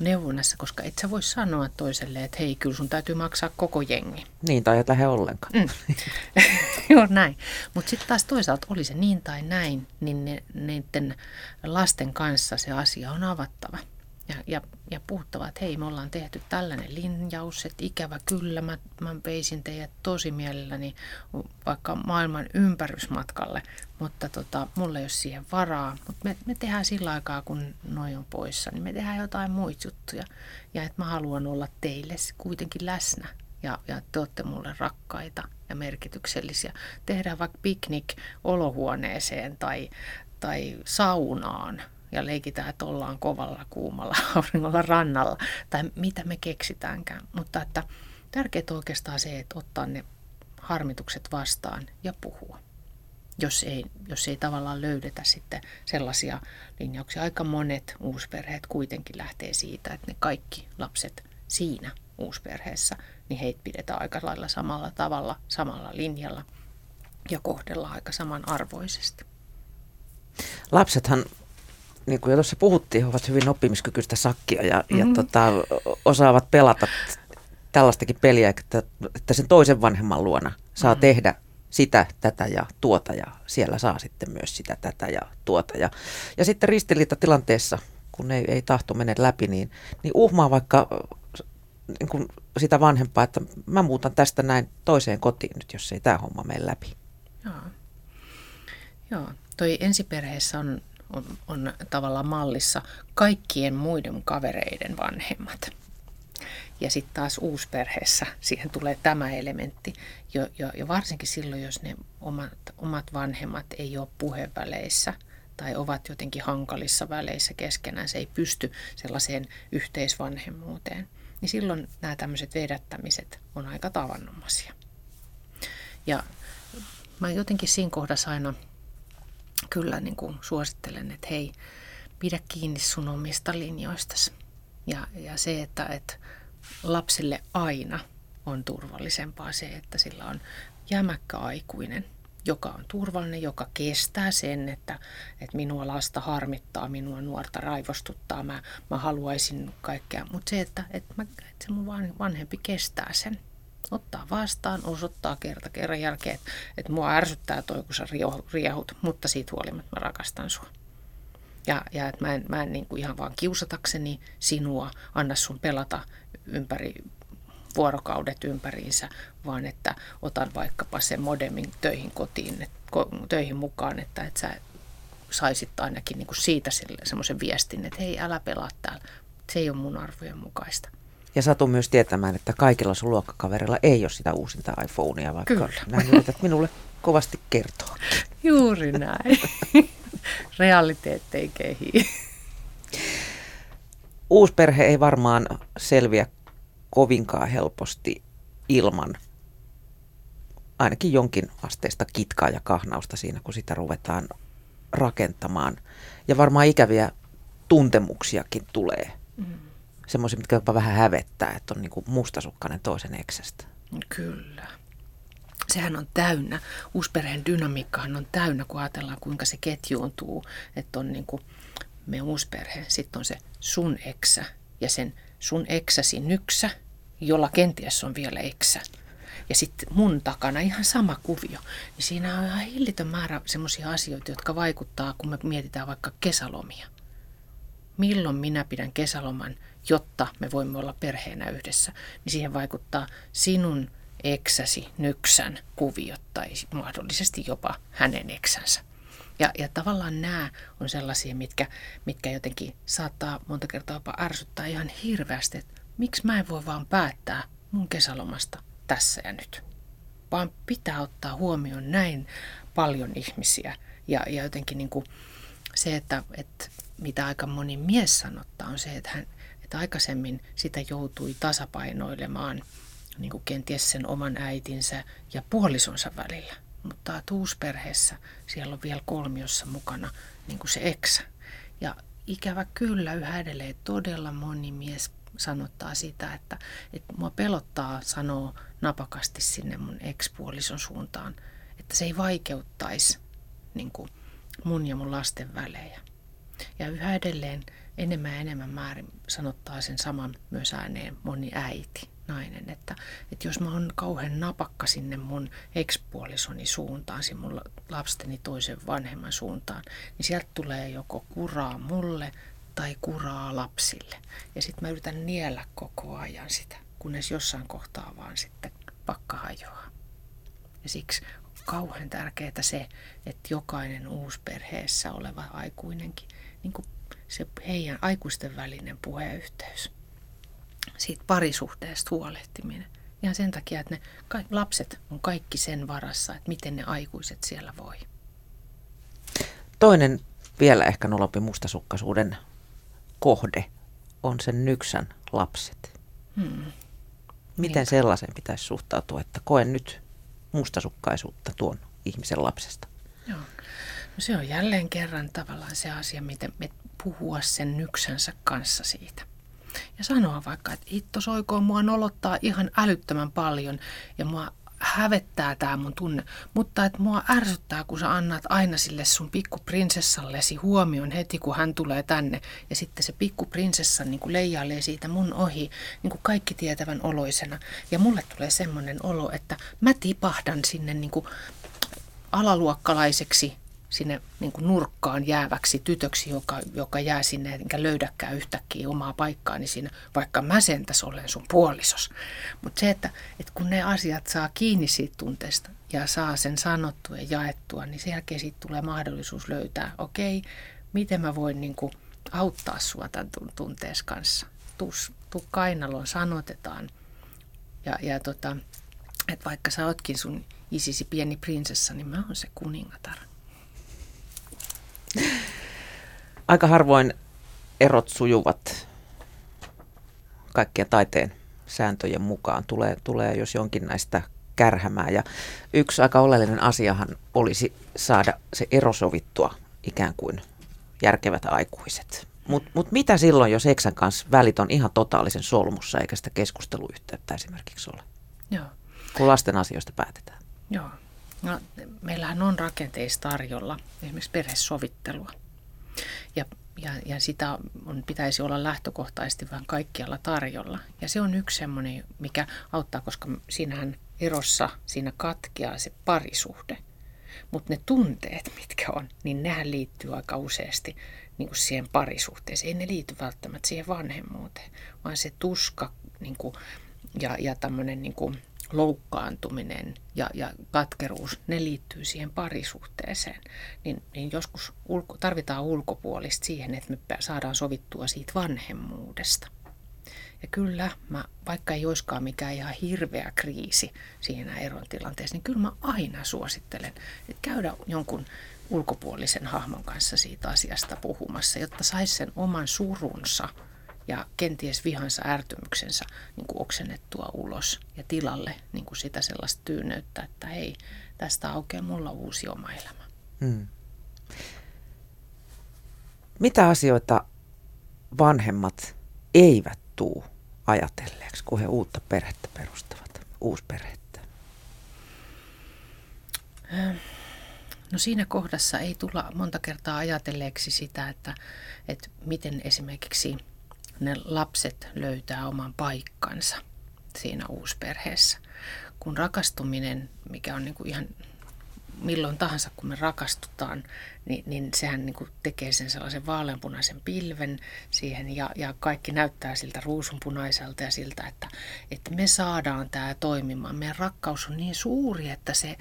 S2: neuvonnassa, koska et sä voi sanoa toiselle, että hei, kyllä sun täytyy maksaa koko jengi.
S1: Niin, tai et lähde ollenkaan. Mm.
S2: Joo, näin. Mutta sitten taas toisaalta oli se niin tai näin, niin ne, niiden lasten kanssa se asia on avattava. Ja, ja, ja puhuttava, että hei, me ollaan tehty tällainen linjaus, että ikävä kyllä, mä, mä veisin teidät tosi mielelläni vaikka maailman ympärysmatkalle, mutta tota, mulla ei ole siihen varaa. Mutta me, me tehdään sillä aikaa, kun noi on poissa, niin me tehdään jotain muita juttuja. Ja että mä haluan olla teille kuitenkin läsnä ja, ja te olette mulle rakkaita ja merkityksellisiä. Tehdään vaikka piknik olohuoneeseen tai, tai saunaan ja leikitään, että ollaan kovalla kuumalla auringolla rannalla tai mitä me keksitäänkään. Mutta että tärkeää on oikeastaan se, että ottaa ne harmitukset vastaan ja puhua. Jos ei, jos ei tavallaan löydetä sitten sellaisia linjauksia. Aika monet uusperheet kuitenkin lähtee siitä, että ne kaikki lapset siinä uusperheessä, niin heitä pidetään aika lailla samalla tavalla, samalla linjalla ja kohdellaan aika samanarvoisesti.
S1: Lapsethan niin kuin jo tuossa puhuttiin, ovat hyvin oppimiskykyistä sakkia ja, mm-hmm. ja tota, osaavat pelata tällaistakin peliä, että, että sen toisen vanhemman luona saa mm-hmm. tehdä sitä, tätä ja tuota ja siellä saa sitten myös sitä, tätä ja tuota. Ja, ja sitten ristiriita tilanteessa, kun ei, ei tahto mene läpi, niin, niin uhmaa vaikka niin kuin sitä vanhempaa, että mä muutan tästä näin toiseen kotiin nyt, jos ei tämä homma mene läpi.
S2: Joo. Joo. Toi ensiperheessä on on, on tavallaan mallissa kaikkien muiden kavereiden vanhemmat. Ja sitten taas uusperheessä siihen tulee tämä elementti. Jo, jo, ja varsinkin silloin, jos ne omat, omat vanhemmat ei ole puheväleissä tai ovat jotenkin hankalissa väleissä keskenään, se ei pysty sellaiseen yhteisvanhemmuuteen, niin silloin nämä tämmöiset vedättämiset on aika tavannomaisia. Ja mä jotenkin siinä kohdassa aina kyllä niin kuin suosittelen, että hei, pidä kiinni sun omista linjoistasi. Ja, ja se, että, että lapselle aina on turvallisempaa se, että sillä on jämäkkä aikuinen, joka on turvallinen, joka kestää sen, että, että minua lasta harmittaa, minua nuorta raivostuttaa, mä, mä haluaisin kaikkea. Mutta se, että, että, mä, että se mun vanhempi kestää sen ottaa vastaan, osoittaa kerta kerran jälkeen, että, että mua ärsyttää toi, kun sä riehut, mutta siitä huolimatta mä rakastan sua. Ja, ja että mä en, mä en niin kuin ihan vaan kiusatakseni sinua, anna sun pelata ympäri vuorokaudet ympäriinsä, vaan että otan vaikkapa sen modemin töihin kotiin, et, töihin mukaan, että, että sä saisit ainakin niin kuin siitä semmoisen viestin, että hei, älä pelaa täällä. Se ei ole mun arvojen mukaista.
S1: Ja satu myös tietämään, että kaikilla sun luokkakaverilla ei ole sitä uusinta iPhonea, vaikka
S2: Kyllä.
S1: näin yrität minulle kovasti kertoo.
S2: Juuri näin. Realiteetti ei kehi.
S1: Uusperhe ei varmaan selviä kovinkaan helposti ilman ainakin jonkin asteista kitkaa ja kahnausta siinä, kun sitä ruvetaan rakentamaan. Ja varmaan ikäviä tuntemuksiakin tulee. Mm. Semmoisia, mitkä jopa vähän hävettää, että on niin kuin mustasukkainen toisen eksästä.
S2: Kyllä. Sehän on täynnä. Uusperheen dynamiikkahan on täynnä, kun ajatellaan, kuinka se ketjuuntuu. Että on niin kuin me uusperhe, sitten on se sun eksä ja sen sun eksäsi nyksä, jolla kenties on vielä eksä ja sitten mun takana ihan sama kuvio. Niin siinä on ihan hillitön määrä semmoisia asioita, jotka vaikuttaa, kun me mietitään vaikka kesälomia. Milloin minä pidän kesäloman, jotta me voimme olla perheenä yhdessä, niin siihen vaikuttaa sinun eksäsi, nyksän kuviot tai mahdollisesti jopa hänen eksänsä. Ja, ja tavallaan nämä on sellaisia, mitkä, mitkä jotenkin saattaa monta kertaa jopa ärsyttää ihan hirveästi, että miksi mä en voi vaan päättää mun kesälomasta tässä ja nyt. Vaan pitää ottaa huomioon näin paljon ihmisiä. Ja, ja jotenkin niin kuin se, että, että mitä aika moni mies sanottaa, on se, että, hän, että aikaisemmin sitä joutui tasapainoilemaan niin kuin kenties sen oman äitinsä ja puolisonsa välillä. Mutta uusperheessä siellä on vielä kolmiossa mukana niin kuin se eksä. Ja ikävä kyllä yhä edelleen todella moni mies sanottaa sitä, että, että mua pelottaa sanoa napakasti sinne mun ekspuolison suuntaan, että se ei vaikeuttaisi niin kuin mun ja mun lasten välejä. Ja yhä edelleen enemmän ja enemmän määrin sanottaa sen saman myös ääneen moni äiti, nainen, että, että jos mä oon kauhean napakka sinne mun ekspuolisoni suuntaan, sinne mun lapsteni toisen vanhemman suuntaan, niin sieltä tulee joko kuraa mulle tai kuraa lapsille. Ja sitten mä yritän niellä koko ajan sitä, kunnes jossain kohtaa vaan sitten pakka hajoaa. Ja siksi on kauhean tärkeää se, että jokainen uusperheessä oleva aikuinenkin, niin kuin se heidän aikuisten välinen puheyhteys, siitä parisuhteesta huolehtiminen. Ja sen takia, että ne lapset on kaikki sen varassa, että miten ne aikuiset siellä voi.
S1: Toinen vielä ehkä nolompi mustasukkaisuuden kohde on sen nyksän lapset. Hmm. Miten niin. sellaisen pitäisi suhtautua, että koen nyt mustasukkaisuutta tuon ihmisen lapsesta?
S2: Joo. No se on jälleen kerran tavallaan se asia, miten me puhua sen nyksänsä kanssa siitä. Ja sanoa vaikka, että itto soikoon mua nolottaa ihan älyttömän paljon ja mua hävettää tämä mun tunne, mutta että mua ärsyttää, kun sä annat aina sille sun pikkuprinsessallesi huomion heti, kun hän tulee tänne. Ja sitten se pikkuprinsessa niin kuin leijailee siitä mun ohi niin kuin kaikki tietävän oloisena. Ja mulle tulee semmoinen olo, että mä tipahdan sinne niin kuin alaluokkalaiseksi sinne niin kuin nurkkaan jääväksi tytöksi, joka, joka jää sinne enkä löydäkään yhtäkkiä omaa paikkaani niin siinä, vaikka mä sentäs olen sun puolisos. Mutta se, että, että kun ne asiat saa kiinni siitä tunteesta ja saa sen sanottua ja jaettua, niin sen jälkeen siitä tulee mahdollisuus löytää, okei, okay, miten mä voin niin kuin auttaa sua tämän tuntees kanssa. Tuu, tuu kainaloon, sanotetaan. Ja, ja tota, että vaikka sä ootkin sun isisi pieni prinsessa, niin mä oon se kuningatar.
S1: Aika harvoin erot sujuvat kaikkien taiteen sääntöjen mukaan. Tulee, tulee jos jonkin näistä kärhämää. Ja yksi aika oleellinen asiahan olisi saada se ero sovittua ikään kuin järkevät aikuiset. Mutta mut mitä silloin, jos Eksän kanssa välit on ihan totaalisen solmussa eikä sitä keskusteluyhteyttä esimerkiksi ole?
S2: Joo.
S1: Kun lasten asioista päätetään.
S2: Joo. No, meillähän on rakenteissa tarjolla esimerkiksi perhesovittelua. Ja, ja, ja sitä on, pitäisi olla lähtökohtaisesti vähän kaikkialla tarjolla. Ja se on yksi semmoinen, mikä auttaa, koska siinähän erossa siinä katkeaa se parisuhde. Mutta ne tunteet, mitkä on, niin nehän liittyy aika useasti niin kuin siihen parisuhteeseen. Ei ne liity välttämättä siihen vanhemmuuteen, vaan se tuska niin kuin, ja, ja tämmöinen niin kuin, loukkaantuminen ja, ja katkeruus, ne liittyy siihen parisuhteeseen. Niin, niin joskus ulko, tarvitaan ulkopuolista siihen, että me saadaan sovittua siitä vanhemmuudesta. Ja kyllä, mä, vaikka ei olisikaan mikään ihan hirveä kriisi siinä eron tilanteessa, niin kyllä mä aina suosittelen, että käydä jonkun ulkopuolisen hahmon kanssa siitä asiasta puhumassa, jotta saisi sen oman surunsa ja kenties vihansa ärtymyksensä niin kuin oksennettua ulos ja tilalle niin kuin sitä sellaista tyyneyttä, että hei, tästä aukeaa mulla uusi oma elämä. Hmm.
S1: Mitä asioita vanhemmat eivät tuu ajatelleeksi, kun he uutta perhettä perustavat, uusperhettä?
S2: No siinä kohdassa ei tulla monta kertaa ajatelleeksi sitä, että, että miten esimerkiksi ne lapset löytää oman paikkansa siinä uusperheessä. Kun rakastuminen, mikä on niin kuin ihan milloin tahansa, kun me rakastutaan, niin, niin sehän niin kuin tekee sen sellaisen vaaleanpunaisen pilven siihen ja, ja kaikki näyttää siltä ruusunpunaiselta ja siltä, että, että me saadaan tämä toimimaan. Meidän rakkaus on niin suuri, että se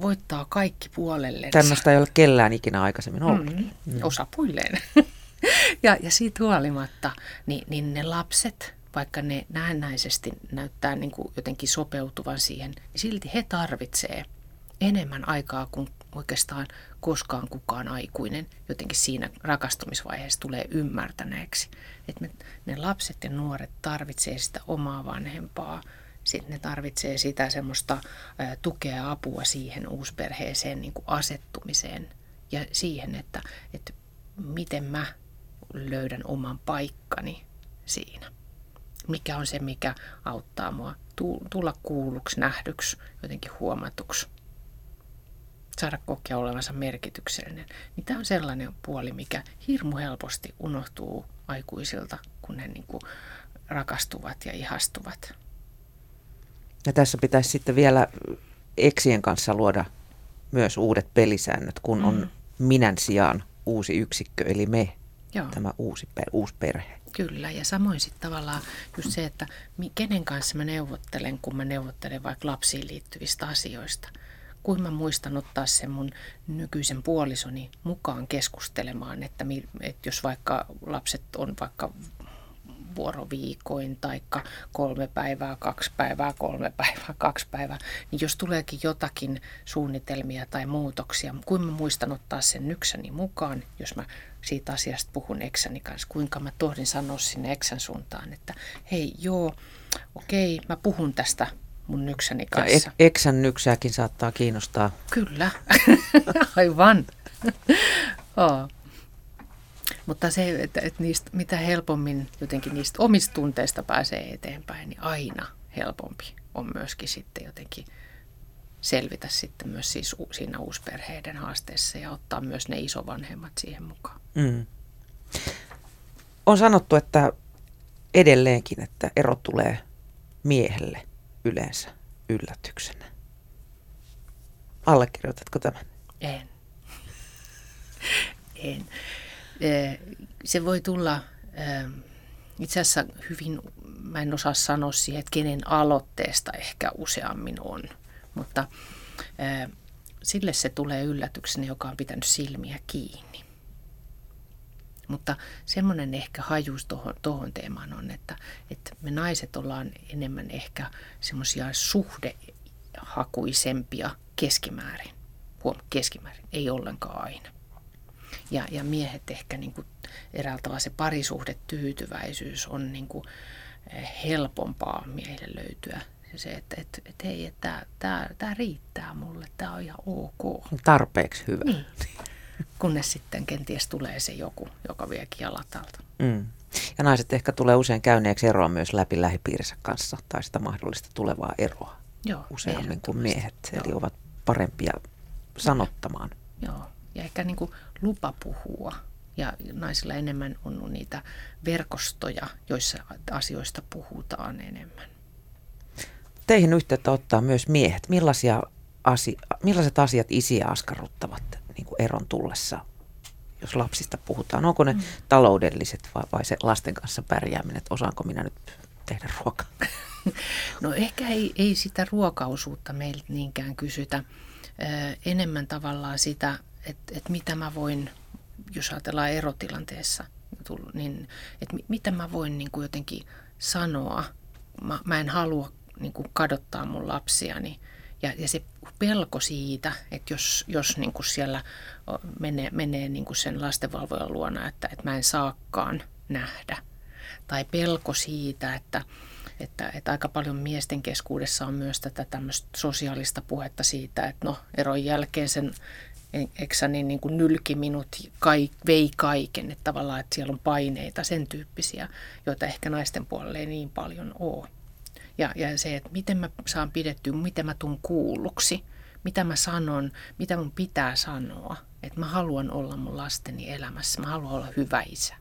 S2: voittaa kaikki puolelle.
S1: Tämmöistä ei ole kellään ikinä aikaisemmin ollut.
S2: Mm, mm. Osapuilleen. ja, ja siitä huolimatta, niin, niin ne lapset, vaikka ne näennäisesti näyttää niin kuin jotenkin sopeutuvan siihen, niin silti he tarvitsee enemmän aikaa kuin oikeastaan koskaan kukaan aikuinen jotenkin siinä rakastumisvaiheessa tulee ymmärtäneeksi. Että me, ne lapset ja nuoret tarvitsee sitä omaa vanhempaa, sitten ne tarvitsee sitä semmoista tukea ja apua siihen uusperheeseen niin kuin asettumiseen ja siihen, että, että miten mä löydän oman paikkani siinä. Mikä on se, mikä auttaa mua tulla kuulluksi, nähdyksi, jotenkin huomatuksi saada kokea olevansa merkityksellinen, niin tämä on sellainen puoli, mikä hirmu helposti unohtuu aikuisilta, kun ne niin kuin rakastuvat ja ihastuvat.
S1: Ja tässä pitäisi sitten vielä eksien kanssa luoda myös uudet pelisäännöt, kun on mm. minän sijaan uusi yksikkö, eli me, Joo. tämä uusi, uusi perhe.
S2: Kyllä, ja samoin sitten tavallaan just se, että kenen kanssa mä neuvottelen, kun mä neuvottelen vaikka lapsiin liittyvistä asioista – kuin mä muistan ottaa sen mun nykyisen puolisoni mukaan keskustelemaan, että, että jos vaikka lapset on vaikka vuoroviikoin tai kolme päivää, kaksi päivää, kolme päivää, kaksi päivää, niin jos tuleekin jotakin suunnitelmia tai muutoksia, kuin mä muistan ottaa sen nyksäni mukaan, jos mä siitä asiasta puhun eksäni kanssa, kuinka mä tohdin sanoa sinne eksän suuntaan, että hei joo, okei, mä puhun tästä mun nyksäni kanssa.
S1: Ja eksän nyksääkin saattaa kiinnostaa.
S2: Kyllä, aivan. oh. Mutta se, että, että niistä, mitä helpommin jotenkin niistä omista tunteista pääsee eteenpäin, niin aina helpompi on myöskin sitten jotenkin selvitä sitten myös siis siinä uusperheiden haasteessa ja ottaa myös ne isovanhemmat siihen mukaan. Mm.
S1: On sanottu, että edelleenkin, että ero tulee miehelle yleensä yllätyksenä. Allekirjoitatko tämän?
S2: En. en. Se voi tulla itse asiassa hyvin, mä en osaa sanoa siihen, että kenen aloitteesta ehkä useammin on, mutta sille se tulee yllätyksenä, joka on pitänyt silmiä kiinni. Mutta semmoinen ehkä hajuus tuohon, tuohon teemaan on, että, että me naiset ollaan enemmän ehkä semmoisia suhdehakuisempia keskimäärin. Huom, keskimäärin, ei ollenkaan aina. Ja, ja miehet ehkä niin kuin eräällä tavalla se parisuhdetyytyväisyys on niin kuin helpompaa miehille löytyä se, että et, et hei, että tämä, tämä riittää mulle, tämä on ihan ok.
S1: Tarpeeksi hyvä.
S2: Niin kunnes sitten kenties tulee se joku, joka viekin jalat alta.
S1: Mm. Ja naiset ehkä tulee usein käyneeksi eroa myös läpi lähipiirissä kanssa tai sitä mahdollista tulevaa eroa Joo, useammin kuin miehet, Joo. eli ovat parempia sanottamaan.
S2: Joo, ja ehkä niin kuin lupa puhua. Ja naisilla enemmän on niitä verkostoja, joissa asioista puhutaan enemmän.
S1: Teihin yhteyttä ottaa myös miehet. Millaisia asi- millaiset asiat isiä askarruttavat niin kuin eron tullessa, jos lapsista puhutaan? Onko ne mm. taloudelliset vai, vai se lasten kanssa pärjääminen, että osaanko minä nyt tehdä ruokaa?
S2: No ehkä ei, ei sitä ruokaosuutta meiltä niinkään kysytä. Ö, enemmän tavallaan sitä, että, että mitä mä voin, jos ajatellaan erotilanteessa, niin että mitä mä voin niin kuin jotenkin sanoa, mä, mä en halua niin kuin kadottaa mun lapsiani. Ja, ja se pelko siitä, että jos, jos niin kuin siellä menee, menee niin kuin sen lastenvalvojan luona, että, että mä en saakaan nähdä. Tai pelko siitä, että, että, että aika paljon miesten keskuudessa on myös tätä tämmöistä sosiaalista puhetta siitä, että no eron jälkeen sen eksäni niin kuin nylki minut, kai, vei kaiken, että tavallaan että siellä on paineita, sen tyyppisiä, joita ehkä naisten puolelle ei niin paljon ole. Ja, ja se, että miten mä saan pidettyä, miten mä tuun kuulluksi, mitä mä sanon, mitä mun pitää sanoa. Että mä haluan olla mun lasteni elämässä, mä haluan olla hyvä isä.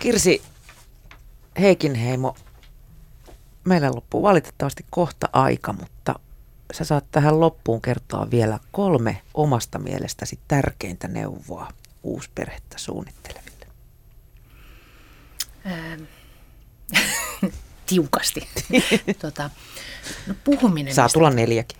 S1: Kirsi Heikinheimo, meillä loppuu valitettavasti kohta aika, mutta sä saat tähän loppuun kertoa vielä kolme omasta mielestäsi tärkeintä neuvoa uusperhettä suunnitteleville.
S2: Ähm. Tiukasti. tota, no puhuminen...
S1: Saa tulla neljäkin.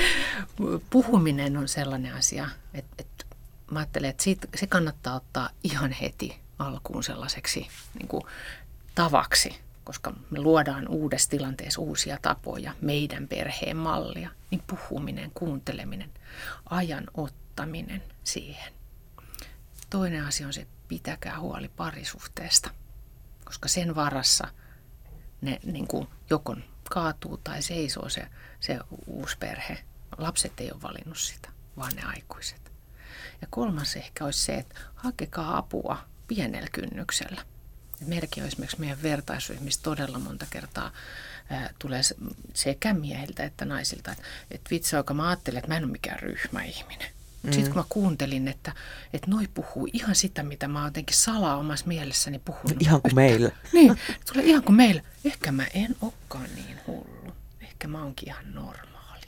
S2: puhuminen on sellainen asia, että, että mä ajattelen, että siitä, se kannattaa ottaa ihan heti alkuun sellaiseksi niin kuin, tavaksi koska me luodaan uudessa tilanteessa uusia tapoja, meidän perheen mallia, niin puhuminen, kuunteleminen, ajan ottaminen siihen. Toinen asia on se, pitäkää huoli parisuhteesta, koska sen varassa ne niin kuin joko kaatuu tai seisoo se, se uusi perhe. Lapset ei ole valinnut sitä, vaan ne aikuiset. Ja kolmas ehkä olisi se, että hakekaa apua pienellä kynnyksellä meilläkin on esimerkiksi meidän vertaisryhmissä todella monta kertaa ää, tulee sekä miehiltä että naisilta, että, että vitsi oikein mä ajattelin, että mä en ole mikään ryhmäihminen. Mm. Sitten kun mä kuuntelin, että, että noi puhuu ihan sitä, mitä mä oon jotenkin salaa omassa mielessäni puhunut.
S1: Ihan kuin meillä.
S2: Niin, tulee ihan kuin meillä. Ehkä mä en olekaan niin hullu. Ehkä mä oonkin ihan normaali.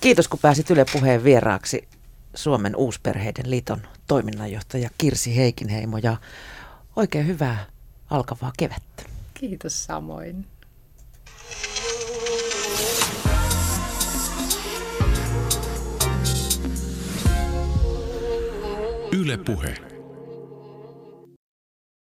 S1: Kiitos kun pääsit Yle Puheen vieraaksi Suomen Uusperheiden liiton toiminnanjohtaja Kirsi Heikinheimo ja Oikein hyvää alkavaa kevättä.
S2: Kiitos samoin. Yle Puhe.